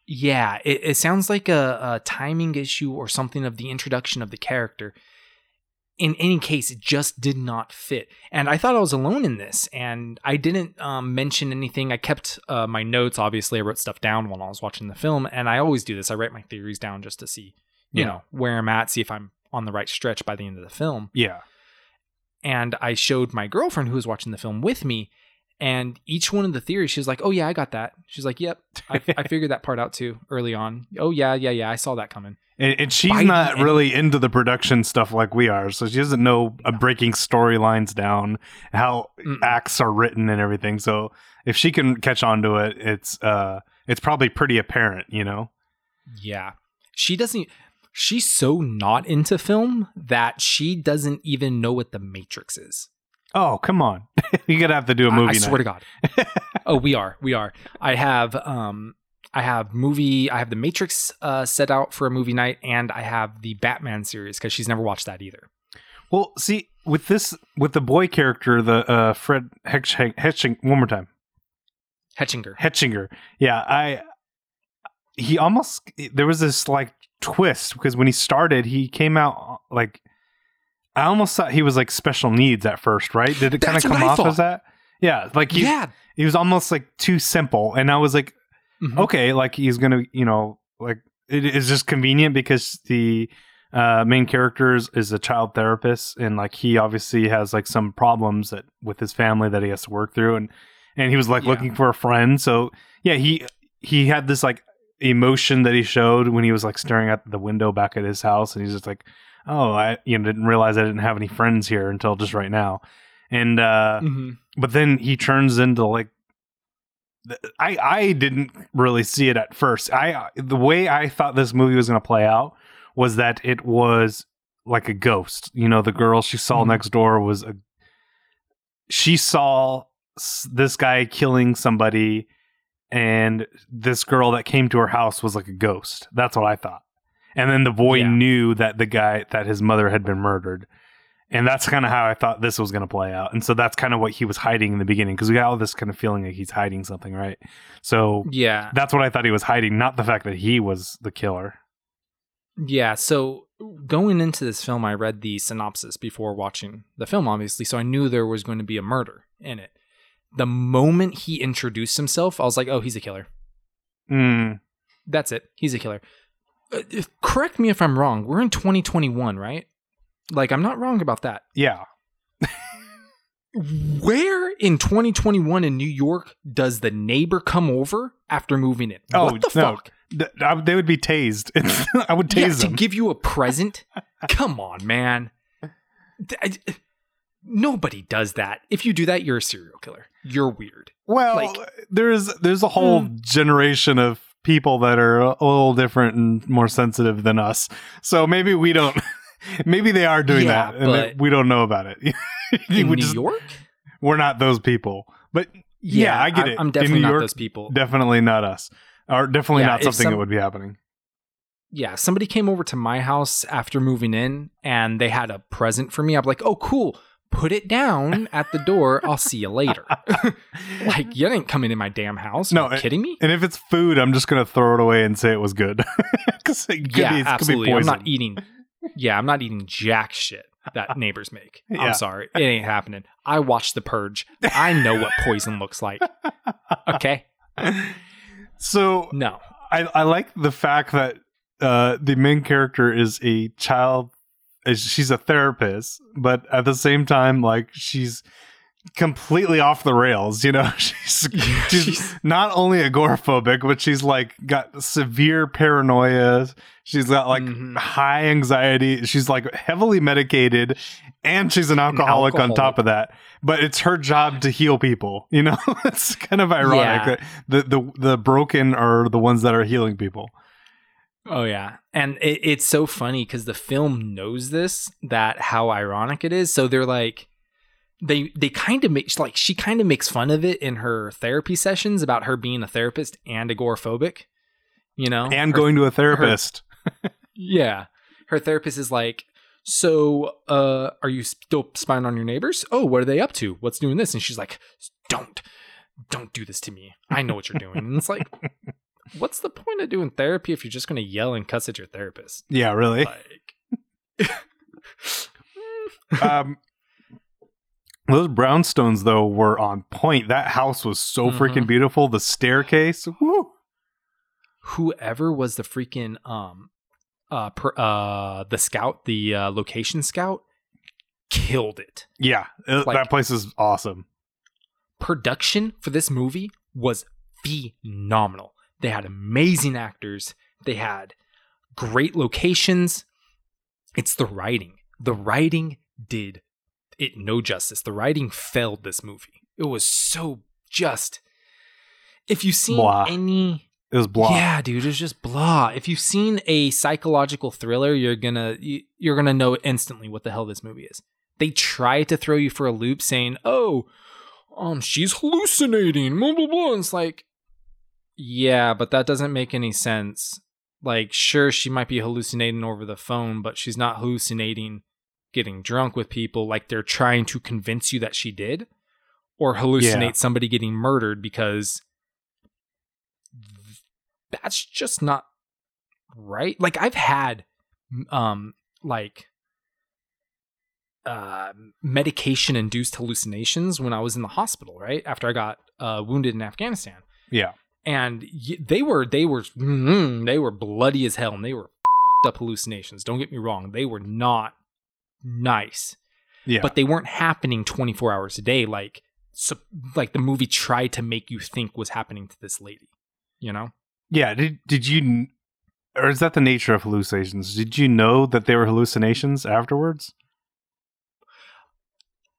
Yeah, it, it sounds like a, a timing issue or something of the introduction of the character. In any case, it just did not fit. And I thought I was alone in this, and I didn't um, mention anything. I kept uh, my notes. Obviously, I wrote stuff down while I was watching the film, and I always do this. I write my theories down just to see, you Yeah. know, where I'm at, see if I'm on the right stretch by the end of the film yeah. and I showed my girlfriend who was watching the film with me, and each one of the theories, she was like, "Oh yeah, I got that." She's like, "Yep, I, I figured that part out too early on." Oh yeah, yeah, yeah, I saw that coming. And, and she's By the not end- really into the production stuff like we are, so she doesn't know uh, breaking storylines down, how Mm-mm. acts are written, and everything. So if she can catch on to it, it's uh, it's probably pretty apparent, you know. Yeah, she doesn't. She's so not into film that she doesn't even know what the Matrix is. Oh come on, you're gonna have to do a movie night. I, night. swear to God. oh, we are, we are. I have, um, I have movie. I have the Matrix uh, set out for a movie night, and I have the Batman series because she's never watched that either. Well, see, with this, with the boy character, the uh, Fred Hetching, Hetching, one more time, Hetchinger. Hetchinger. Yeah, I. He almost there was this like twist because when he started, he came out like I almost thought he was like special needs at first, right? Did it kind of come off thought. as that? Yeah, like he yeah. he was almost like too simple, and I was like, Mhm. okay, like he's gonna, you know, like it is just convenient because the uh, main character is, is a child therapist, and like he obviously has like some problems that with his family that he has to work through, and and he was like Yeah. looking for a friend, so yeah, he he had this like emotion that he showed when he was like staring at the window back at his house, and he's just like, oh, I you know didn't realize I didn't have any friends here until just right now, and uh, Mhm. but then he turns into like I I didn't really see it at first. I the way I thought this movie was going to play out was that it was like a ghost. You know, the girl she saw Mhm. next door was a she saw this guy killing somebody and this girl that came to her house was like a ghost. That's what I thought. And then the boy Yeah. knew that the guy that his mother had been murdered. And that's kind of how I thought this was going to play out. And so that's kind of what he was hiding in the beginning because we got all this kind of feeling like he's hiding something, right? So Yeah. that's what I thought he was hiding, not the fact that he was the killer. Yeah. So going into this film, I read the synopsis before watching the film, obviously. So I knew there was going to be a murder in it. The moment he introduced himself, I was like, oh, he's a killer. Mm, That's it. He's a killer. Uh, correct me if I'm wrong. We're in 2021, right? Like, I'm not wrong about that. yeah. Where in 2021 in New York does the neighbor come over after moving in? Oh, what the no. fuck? Th- I- they would be tased. I would Yeah, tase to give you a present? Come on, man. I- nobody does that. If you do that, you're a serial killer. You're weird. well, like- there's there's a whole Hmm. generation of people that are a little different and more sensitive than us. So maybe we don't. maybe they are doing Yeah, that, and we don't know about it. In We New just- York? we're not those people. But Yeah, I get it. I'm In definitely not those people. definitely not us. Or definitely Yeah, not something some- that would be happening. yeah, somebody came over to my house after moving in and they had a present for me. I'm like, oh, cool. Put it down at the door. I'll see you later. like, you ain't coming in my damn house. No, it- kidding me? And if it's food, I'm just gonna throw it away and say it was good. Because it yeah, be, it could be absolutely. I'm not eating. Yeah, I'm not eating jack shit that neighbors make. Yeah. I'm sorry, it ain't happening. I watched The Purge. I know what poison looks like. Okay, so no. I, I like the fact that uh, the main character is a child. She's a therapist, but at the same time, like she's completely off the rails. You know, she's she's, She's- not only agoraphobic, but she's like got severe paranoia. She's got like Mhm. high anxiety. She's like heavily medicated, and she's an alcoholic, on alcoholic. top of that. But it's her job to heal people. You know, it's kind of ironic Yeah. that the, the the broken are the ones that are healing people. Oh yeah, and it, it's so funny because the film knows this that how ironic it is. So they're like, they they kind of make like she kind of makes fun of it in her therapy sessions about her being a therapist and agoraphobic. You know, And Her- going to a therapist. yeah, her therapist is like, so uh, are you still spying on your neighbors? Oh, what are they up to? What's doing this? And she's like, don't, don't do this to me. I know what you're doing. And it's like. What's the point of doing therapy if you're just going to yell and cuss at your therapist? Yeah, really. like um, those brownstones though were on point. That house was so freaking Mhm. beautiful. The staircase, woo. whoever was the freaking um uh per, uh the scout the uh, location scout killed it Yeah, uh, Like- that place is awesome. production for this movie was phenomenal they had amazing actors they had great locations it's the writing the writing did it no justice the writing failed this movie it was so just if you've seen Blah. any It was blah. Yeah, dude, it's just blah. If you've seen a psychological thriller, you're gonna you, you're gonna know instantly what the hell this movie is. They try to throw you for a loop, saying, "Oh, um, she's hallucinating." Blah blah blah. And it's like, yeah, but that doesn't make any sense. Like, sure, she might be hallucinating over the phone, but she's not hallucinating getting drunk with people like they're trying to convince you that she did, or hallucinate Yeah. somebody getting murdered because that's just not right. Like I've had um like uh medication induced hallucinations when I was in the hospital, right? After I got uh wounded in Afghanistan. Yeah. And they were they were mm, they were bloody as hell and they were fucked up hallucinations. Don't get me wrong, they were not nice Yeah. but they weren't happening 24 hours a day like so like the movie tried to make you think was happening to this lady you know yeah. Did did you or is that the nature of hallucinations? Did you know that they were hallucinations afterwards?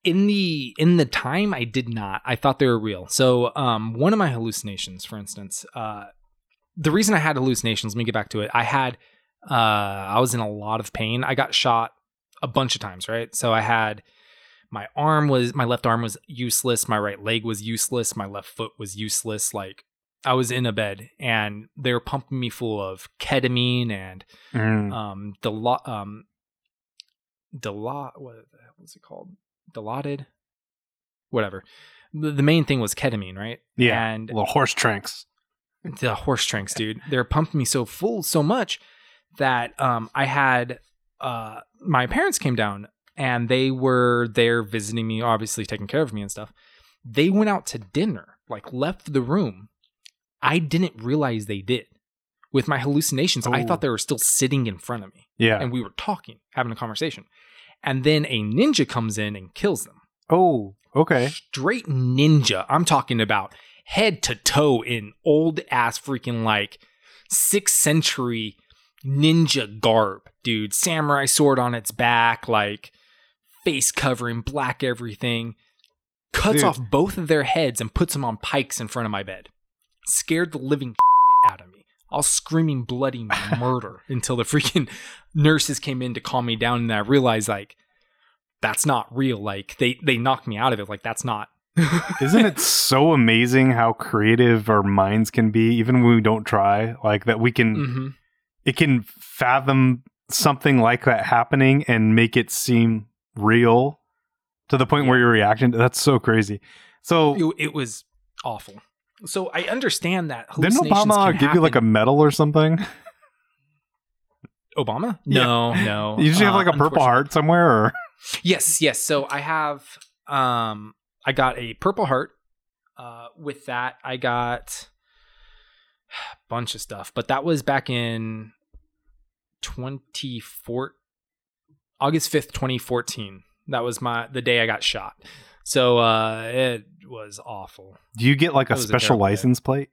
In the in the time i did not. I thought they were real. So um one of my hallucinations for instance uh the reason i had hallucinations let me get back to it. I had uh i was in a lot of pain. I got shot a bunch of times right? So i had my arm was my left arm was useless. My right leg was useless. My left foot was useless. Like i was in a bed and they were pumping me full of ketamine and Mm. um um Delot what the hell was it called? Dilaudid? Whatever. The, main thing was ketamine, right? yeah. And little horse tranks. the horse tranks, dude. They're pumping me so full so much that um I had uh my parents came down and they were there visiting me, obviously taking care of me and stuff. They went out to dinner, like left the room. I didn't realize they did. With my hallucinations, I Oh. thought they were still sitting in front of me Yeah. and we were talking, having a conversation. And then a ninja comes in and kills them. oh, okay. Straight ninja. I'm talking about head to toe in old ass freaking like sixth century ninja garb, dude. Samurai sword on its back, like face covering, black everything. Cuts Dude. off both of their heads and puts them on pikes in front of my bed. Scared the living shit out of me. I was screaming bloody murder until the freaking nurses came in to calm me down, and I realized like that's not real. Like they they knocked me out of it. Like that's not. Isn't it so amazing how creative our minds can be, even when we don't try? Like that, we can hmm it can fathom something like that happening and make it seem real to the point where you're reacting. That's so crazy. So It, it was awful. So I understand that. didn't Obama can give you like a medal or something? Obama? Yeah. No, no. You usually have Uh, like a purple heart somewhere, or Yes, yes. So I have um I got a purple heart. Uh with that I got a bunch of stuff, but that was back in 24 August 5th, 2014. That was my the day I got shot. So uh it was awful. Do you get like a a special day. license plate?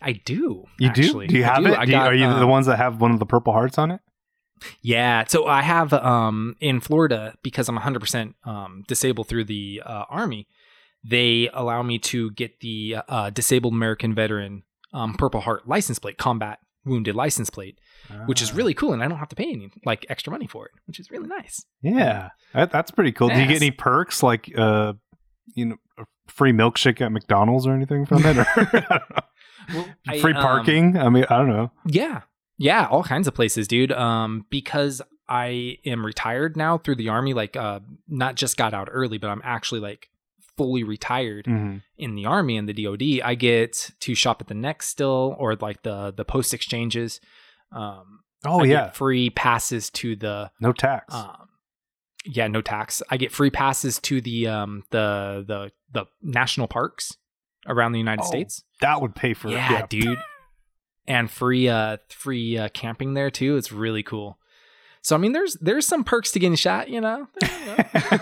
I do. You actually. do? Do you have do. it? Do you, got, are you the um, ones that have one of the purple hearts on it? Yeah, so I have um in Florida because I'm 100% um disabled through the uh, army. They allow me to get the uh, disabled American veteran um, Purple Heart license plate, combat wounded license plate, which is Ah. really cool, and I don't have to pay any like extra money for it, which is really nice. yeah. That, that's pretty cool. Do you get any perks like uh, you know, a free milkshake at McDonald's or anything from it? Or I. Well, I, free um, parking? I mean, I don't know. Yeah. Yeah, all kinds of places, dude. Um, because I am retired now through the army, like uh not just got out early, but I'm actually like fully retired Mhm. in the army and the DoD. I get to shop at the next still or like the the post exchanges. Um Oh I yeah, get free passes to the no tax. um yeah, no tax. I get free passes to the um the the the national parks around the United Oh, States. that would pay for yeah, yeah. dude. And free uh free uh, camping there too. It's really cool. So I mean there's there's some perks to getting shot, you know.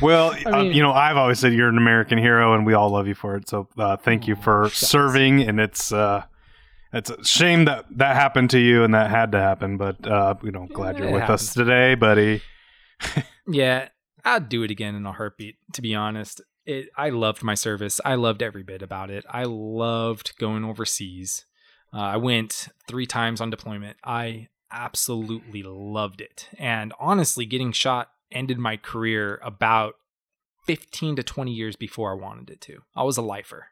Well, I uh, mean- you know, I've always said you're an American hero, and we all love you for it. So, uh, thank you Oh, for shucks. serving. And it's uh, it's a shame that that happened to you, and that had to happen. But uh, you know, glad Yeah, you're with happens. us today, buddy. yeah, I'd do it again in a heartbeat, to be honest. It I loved my service. I loved every bit about it. I loved going overseas. Uh, I went three times on deployment. I absolutely loved it. And honestly, getting shot ended my career about 15 to 20 years before I wanted it to. I was a lifer.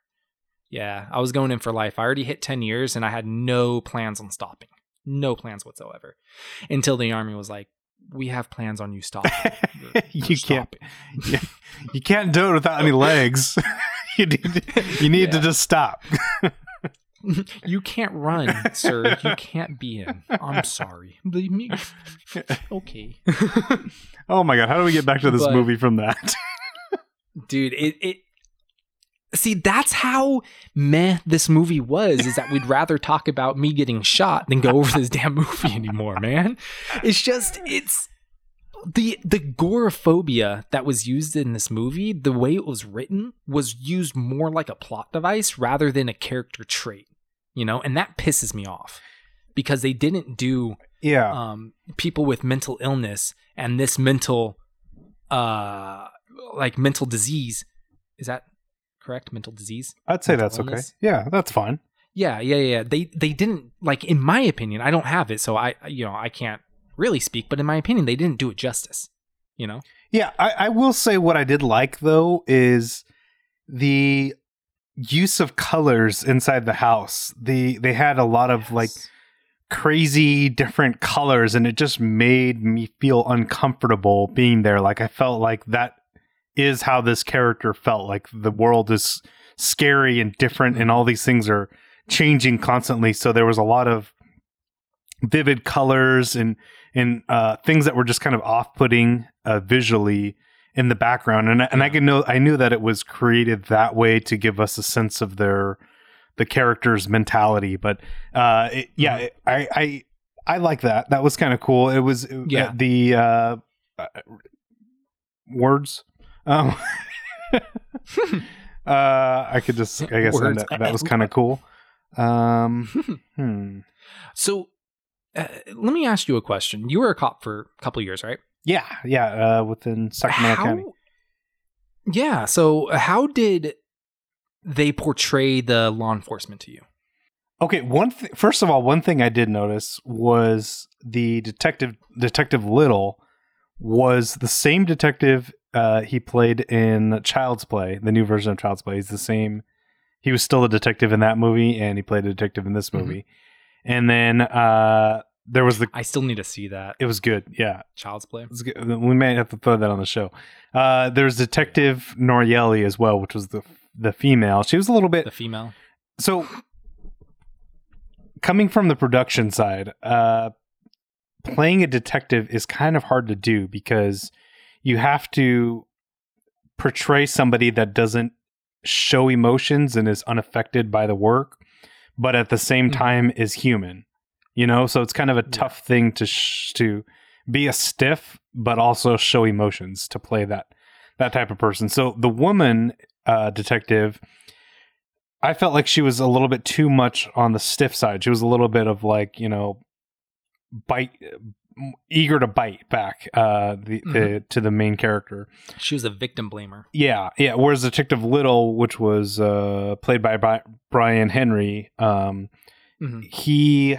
Yeah, I was going in for life. I already hit 10 years and I had no plans on stopping. No plans whatsoever. Until the army was like, we have plans on you stopping. You you're can't stopping." you can't do it without any legs. you need you need to just stop. you can't run, sir. You can't be in. I'm sorry. Believe me. Okay. Oh my god, how do we get back to this But- movie from that? Dude, it it See, that's how meh this movie was, is that we'd rather talk about me getting shot than go over this damn movie anymore, man. It's just it's the the goraphobia that was used in this movie, the way it was written, was used more like a plot device rather than a character trait. You know, and that pisses me off. Because they didn't do yeah. um, people with mental illness and this mental uh like mental disease is that correct mental disease I'd say mental that's okay. Yeah, that's fine. yeah yeah yeah they they didn't like in my opinion i don't have it so i you know i can't really speak but in my opinion they didn't do it justice you know Yeah, I, I will say what I did like though is the use of colors inside the house. The they had a lot of like crazy different colors and it just made me feel uncomfortable being there. Like I felt like that is how this character felt. Like the world is scary and different and all these things are changing constantly. So there was a lot of vivid colors and and uh, things that were just kind of off-putting uh, visually in the background, and I- and I Yeah. could know I knew that it was created that way to give us a sense of their the character's mentality. But uh, it, yeah, Mhm. it- I I I like that. That was kind of cool. It was Yeah. the uh, uh, words. Um, uh, I could just I guess that, that was kind of cool. Um, hmm. so uh, let me ask you a question you were a cop for a couple of years right Yeah, yeah, uh, within Sacramento County. yeah so how did they portray the law enforcement to you Okay, one th- first of all, one thing I did notice was the detective Detective Little was the same detective uh, he played in Child's Play, the new version of Child's Play. He's the same. He was still a detective in that movie, and he played a detective in this Mhm. movie. And then uh, there was the. i still need to see that It was good, yeah. child's play was. We may have to throw that on the show. Uh, there's Detective Norelli as well, which was the the female. She was a little bit the female so coming from the production side uh playing a detective is kind of hard to do because you have to portray somebody that doesn't show emotions and is unaffected by the work but at the same Mhm. time is human You know, so it's kind of a tough thing to sh- to be a stiff but also show emotions to play that that type of person. So the woman uh, detective, I felt like she was a little bit too much on the stiff side. She was a little bit of like you know, bite, eager to bite back uh, the, the Mhm. to the main character. She was a victim blamer. Yeah, yeah. Whereas Detective Little, which was uh, played by Bri- Brian Henry, um, Mhm. he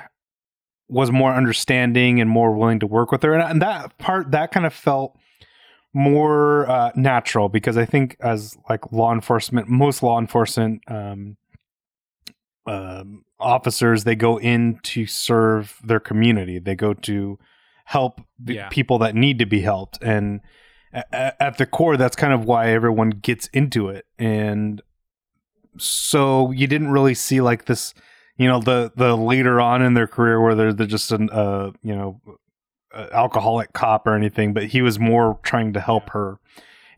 was more understanding and more willing to work with her, and, and that part that kind of felt more uh, natural because I think as like law enforcement, most law enforcement um, um, officers, they go in to serve their community. They go to help the Yeah. people that need to be helped, and a- at the core, that's kind of why everyone gets into it. And so you didn't really see like this, you know, the the later on in their career where they're they're just an uh, you know, uh, alcoholic cop or anything, but he was more trying to help her.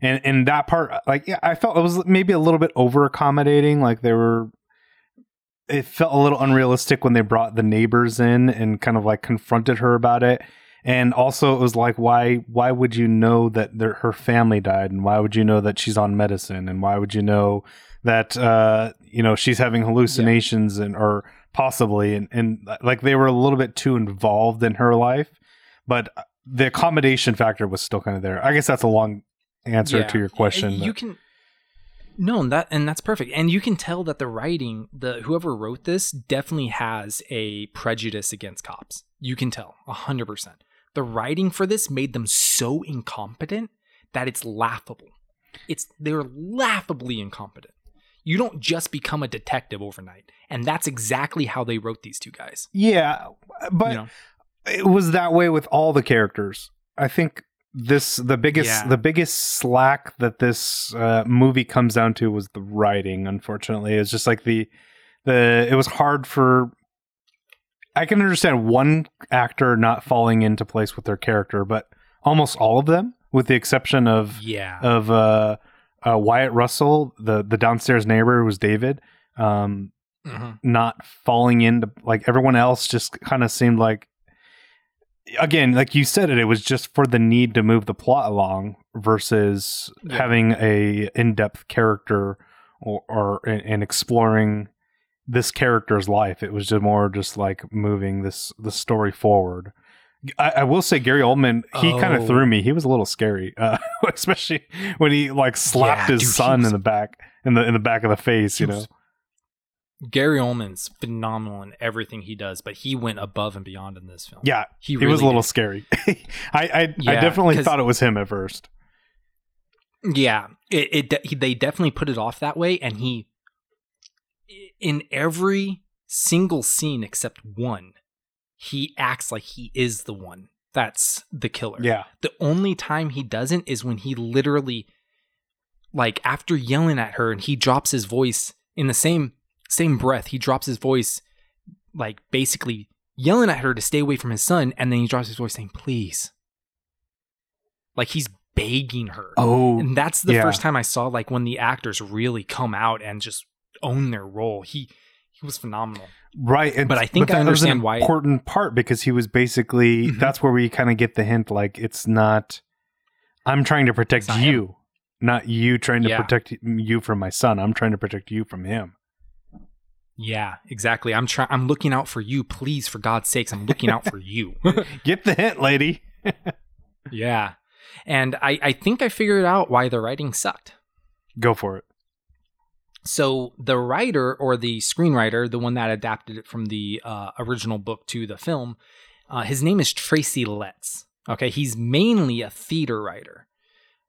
And and that part, like, yeah, I felt it was maybe a little bit over accommodating. Like they were, it felt a little unrealistic when they brought the neighbors in and kind of like confronted her about it. And also, it was like, why why would you know that her family died, and why would you know that she's on medicine, and why would you know that uh, you know she's having hallucinations and or possibly and and like they were a little bit too involved in her life, but uh, the accommodation factor was still kind of there. I guess that's a long answer Yeah. to your question. You but- can no, and that and that's perfect. And you can tell that the writing, the whoever wrote this definitely has a prejudice against cops. You can tell a hundred percent. The writing for this made them so incompetent that it's laughable. It's they're laughably incompetent. You don't just become a detective overnight, and that's exactly how they wrote these two guys. yeah, but you know, it was that way with all the characters. I think this the biggest Yeah. the biggest slack that this uh, movie comes down to was the writing. Unfortunately, it's just like the the it was hard for. I can understand one actor not falling into place with their character, but almost all of them, with the exception of yeah, of uh, uh, Wyatt Russell, the the downstairs neighbor was David. Um, Mhm. not falling into like everyone else just kind of seemed like again like you said it it was just for the need to move the plot along versus Yeah. having a in-depth character or, or and exploring this character's life it was just more just like moving this the story forward I, I will say Gary Oldman, he kind of Oh. threw me. He was a little scary, uh, especially when he like slapped Yeah, his dude, son was- in the back, in the in the back of the face. You know, was- Gary Oldman's phenomenal in everything he does, but he went above and beyond in this film. yeah, he, he really was a little did. scary. I I, I Yeah, definitely 'cause- thought it was him at first. Yeah, it, it they definitely put it off that way, and he in every single scene except one, he acts like he is the one that's the killer. Yeah, The only time he doesn't is when he literally, like, after yelling at her, and he drops his voice in the same same breath. He drops his voice, like basically yelling at her to stay away from his son, and then he drops his voice saying, "Please," like he's begging her. Oh, and that's the yeah. first time I saw like when the actors really come out and just own their role. He he was phenomenal. right. And, but I think I that was an understand why- important part because he was basically Mhm. that's where we kind of get the hint. Like it's not. I'm trying to protect It's not him. you, not you trying to Yeah. protect you from my son. I'm trying to protect you from him. Yeah, exactly. I'm trying. I'm looking out for you. Please, for God's sakes, I'm looking out for you. Get the hint, lady. yeah, and I I think I figured out why the writing sucked. Go for it. So the writer or the screenwriter, the one that adapted it from the uh, original book to the film, uh, his name is Tracy Letts. Okay, he's mainly a theater writer,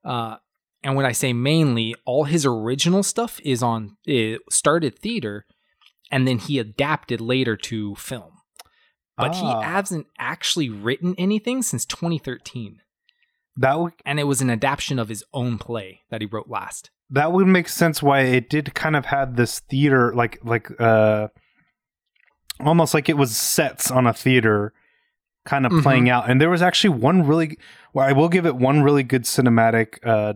uh, and when I say mainly, all his original stuff is on it started theater, and then he adapted later to film. But Ah. he hasn't actually written anything since 2013, That would and it was an adaptation of his own play that he wrote last. That would make sense why it did kind of had this theater like like uh almost like it was sets on a theater kind of Mhm. playing out and there was actually one really well I will give it one really good cinematic uh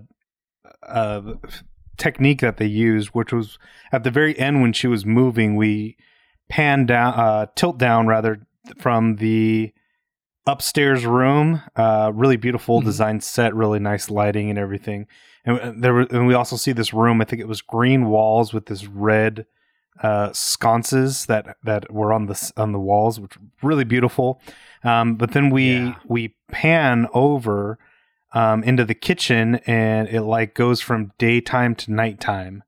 uh technique that they used which was at the very end when she was moving we pan down uh tilt down rather from the upstairs room. Uh, really beautiful Mhm. design set, really nice lighting and everything. And uh, there, were, and we also see this room. I think it was green walls with this red uh, sconces that that were on the on the walls, which were really beautiful. Um, but then we Yeah. we pan over um, into the kitchen, and it like goes from daytime to nighttime.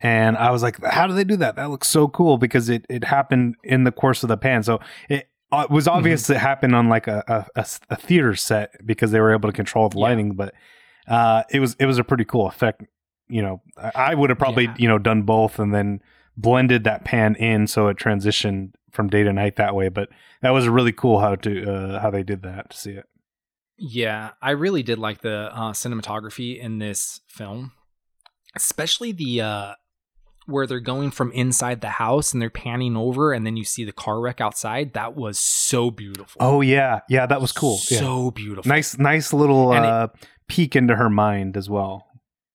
And I was like, "How do they do that? That looks so cool!" Because it it happened in the course of the pan. So it, uh, it was obvious it happened on like a a theater set because they were able to control the Yeah. lighting. But uh, it was it was a pretty cool effect. You know, I, would have probably Yeah. you know done both and then blended that pan in so it transitioned from day to night that way. But that was really cool how to uh, how they did that to see it. Yeah, I really did like the uh, cinematography in this film, especially the uh, where they're going from inside the house and they're panning over, and then you see the car wreck outside. That was so beautiful. Oh yeah, yeah, that was cool. Yeah. So beautiful. Nice, nice little And it- uh, peek into her mind as well.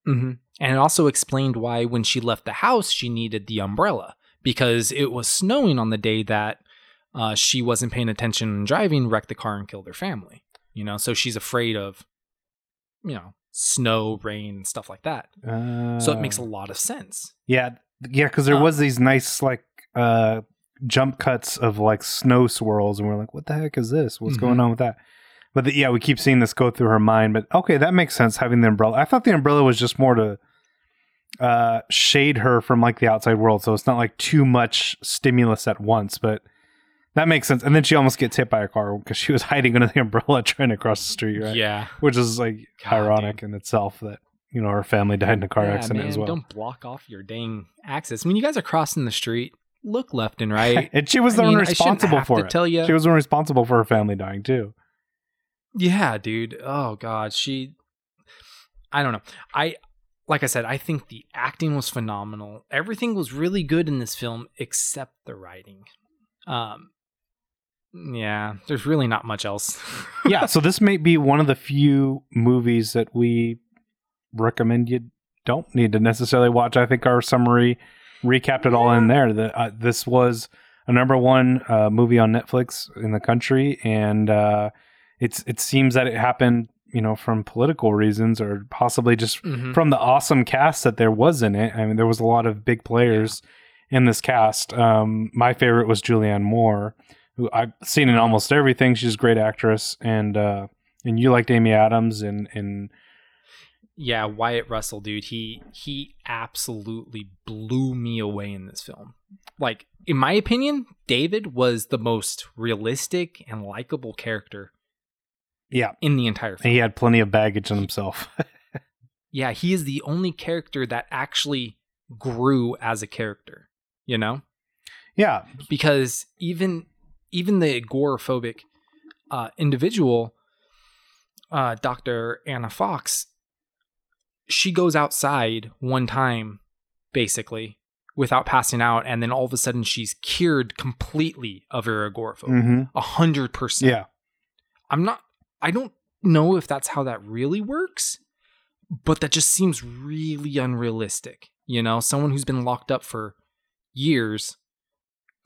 hmm And it also explained why, when she left the house, she needed the umbrella because it was snowing on the day that uh, she wasn't paying attention and driving, wrecked the car, and killed her family. You know, so she's afraid of, you know, snow, rain, and stuff like that. Uh, So it makes a lot of sense. yeah, yeah, because there Uh, was these nice like uh, jump cuts of like snow swirls, and we're like, "What the heck is this? What's Mhm. going on with that?" But the, yeah, we keep seeing this go through her mind. But okay, that makes sense having the umbrella. I thought the umbrella was just more to uh, shade her from like the outside world, so it's not like too much stimulus at once. But that makes sense. And then she almost gets hit by a car because she was hiding under the umbrella trying to cross the street, right? Yeah. Which is like God, ironic in itself that you know her family died in a car Yeah, accident man, as well. Don't block off your dang access. When you guys are crossing the street, look left and right. and she was the I one mean, responsible for it. tell you. She was the one responsible for her family dying too. Yeah, dude. Oh god, she I don't know. I like I said, I think the acting was phenomenal. Everything was really good in this film except the writing. Um yeah, there's really not much else. yeah, so this may be one of the few movies that we recommend you don't need to necessarily watch. I think our summary recapped it all in there. That uh, this was a number one uh, movie on Netflix in the country, and uh, it's it seems that it happened, you know, from political reasons or possibly just Mhm. from the awesome cast that there was in it. I mean, there was a lot of big players in this cast. Um, my favorite was Julianne Moore, who I've seen in almost everything. She's a great actress, and uh, and you liked Amy Adams, and and Yeah, Wyatt Russell, dude, he he absolutely blew me away in this film. Like, in my opinion, David was the most realistic and likable character yeah, in the entire and film. he had plenty of baggage in himself. Yeah, he is the only character that actually grew as a character, you know? yeah, Because even even the agoraphobic uh, individual, uh, Dr. Anna Fox, she goes outside one time, basically, without passing out, and then all of a sudden she's cured completely of her agoraphobia. hmm A hundred percent. yeah, I'm not I don't know if that's how that really works, but that just seems really unrealistic. You know, someone who's been locked up for years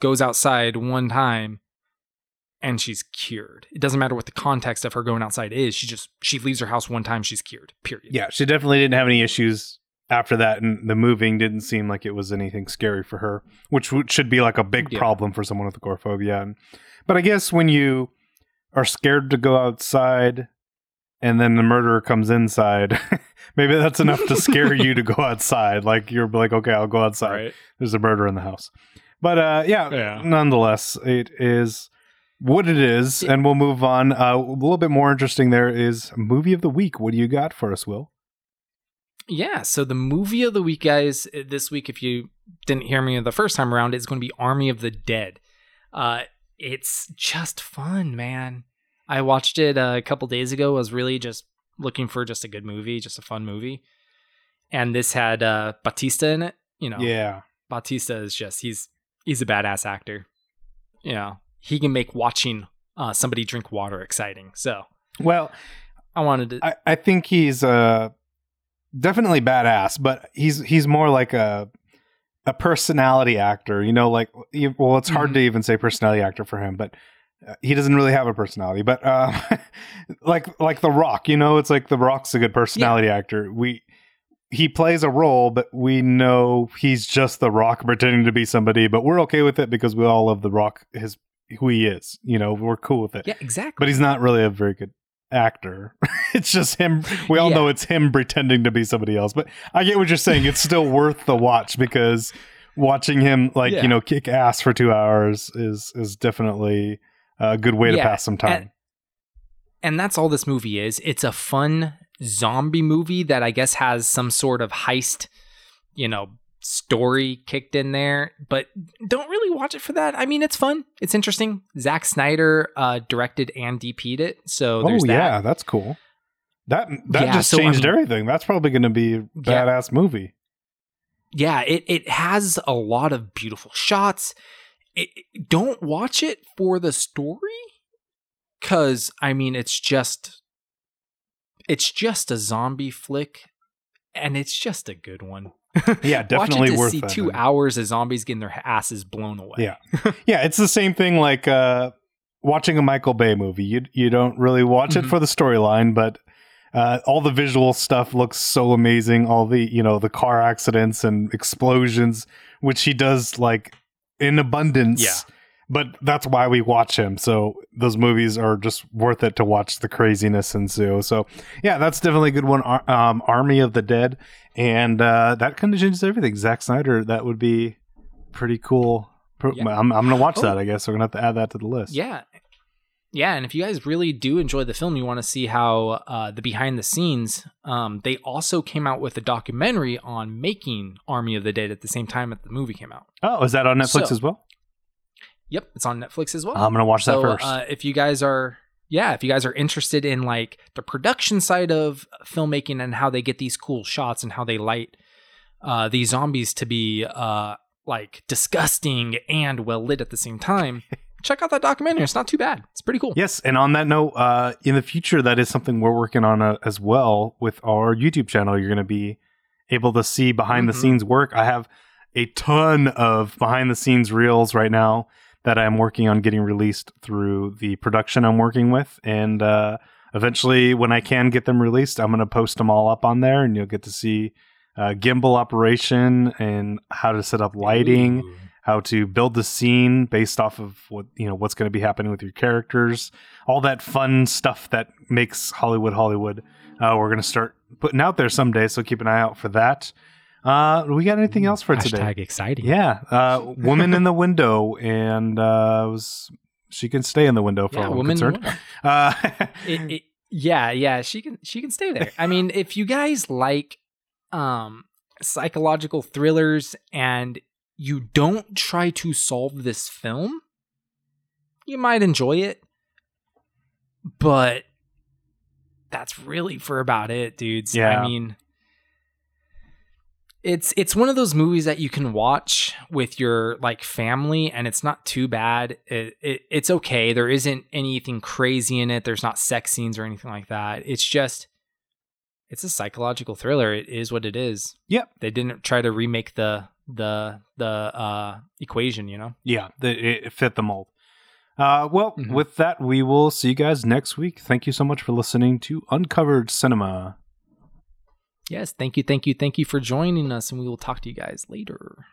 goes outside one time and she's cured. It doesn't matter what the context of her going outside is. She just she leaves her house one time, she's cured. Period. yeah. She definitely didn't have any issues after that, and the moving didn't seem like it was anything scary for her, which should be like a big Yeah. problem for someone with agoraphobia. And, but I guess when you are scared to go outside and then the murderer comes inside, maybe that's enough to scare you to go outside. Like you're like, okay, I'll go outside. Right. There's a murder in the house. But uh, yeah, Yeah. nonetheless, it is what it is, and we'll move on. Uh, a little bit more interesting there is movie of the week. What do you got for us, Will? Yeah, so the movie of the week, guys, uh, this week, if you didn't hear me the first time around, is going to be Army of the Dead. Uh, it's just fun, man. I watched it uh, a couple days ago. I was really just looking for just a good movie, just a fun movie. And this had uh, Batista in it. You know, Yeah, Batista is just, he's he's a badass actor. You know, he can make watching uh, somebody drink water exciting. So well, I wanted to. I, I think he's uh, definitely badass, but he's he's more like a a personality actor. You know, like well, it's hard Mhm. to even say personality actor for him, but uh, he doesn't really have a personality, but uh, like like The Rock, you know, it's like The Rock's a good personality actor. We he plays a role, but we know he's just The Rock pretending to be somebody, but we're okay with it because we all love The Rock, his who he is. You know, we're cool with it. Yeah, exactly. But he's not really a very good actor. it's just him. We all Yeah. know it's him pretending to be somebody else. But I get what you're saying. It's still worth the watch because watching him like Yeah. you know kick ass for two hours is is definitely a good way to pass some time. and- and that's all this movie is. It's a fun zombie movie that I guess has some sort of heist, you know, story kicked in there. But don't really watch it for that. I mean, it's fun. It's interesting. Zack Snyder uh, directed and DP'd it, so oh that. yeah, that's cool. That that Yeah, just so, I changed mean- everything. That's probably going to be a badass movie. yeah it, it has a lot of beautiful shots it, it- don't watch it for the story because i mean it's just it's just a zombie flick and it's just a good one Yeah, definitely watch it to worth see two hours of zombies getting their asses blown away Yeah. yeah, it's the same thing like uh, watching a Michael Bay movie. You you don't really watch it Mhm. for the storyline, but uh, all the visual stuff looks so amazing. All the you know the car accidents and explosions, which he does like in abundance. Yeah. But that's why we watch him. So those movies are just worth it to watch the craziness ensue. So yeah, that's definitely a good one. Ar- Um, Army of the Dead, and uh, that kind of changes everything. Zack Snyder, that would be pretty cool. Yeah. I'm, I'm gonna watch Oh. that. I guess we're gonna have to add that to the list. Yeah. Yeah, and if you guys really do enjoy the film, you want to see how uh, the behind the scenes, um, they also came out with a documentary on making Army of the Dead at the same time that the movie came out. Oh, is that on Netflix So- as well? Yep, it's on Netflix as well. I'm gonna watch that first. Uh, if you guys are, yeah, if you guys are interested in like the production side of filmmaking and how they get these cool shots and how they light uh, these zombies to be uh, like disgusting and well lit at the same time, check out that documentary. It's not too bad. It's pretty cool. Yes, and on that note, uh, in the future, that is something we're working on uh, as well with our YouTube channel. You're going to be able to see behind the Mhm. scenes work. I have a ton of behind the scenes reels right now that I'm working on getting released through the production I'm working with, and uh, eventually, when I can get them released, I'm going to post them all up on there, and you'll get to see uh, gimbal operation and how to set up lighting Ooh. how to build the scene based off of what you know what's going to be happening with your characters. All that fun stuff that makes hollywood hollywood. Uh, we're going to start putting out there someday so keep an eye out for that uh, we got anything else for today Hashtag exciting. yeah uh, woman in the window and uh, was she can stay in the window for Yeah, all I'm woman. in the concerned uh, It- it- yeah, yeah, she can she can stay there. I mean, if you guys like um psychological thrillers and you don't try to solve this film, you might enjoy it. But that's really for about it, dudes. Yeah. I mean, it's it's one of those movies that you can watch with your like family and it's not too bad. It, it it's okay. There isn't anything crazy in it. There's not sex scenes or anything like that. It's just it's a psychological thriller. It is what it is. Yep. they didn't try to remake the the the uh equation you know? Yeah the, it fit the mold. Uh, well Mhm. with that we will see you guys next week. Thank you so much for listening to uncovered cinema yes thank you thank you thank you for joining us and we will talk to you guys later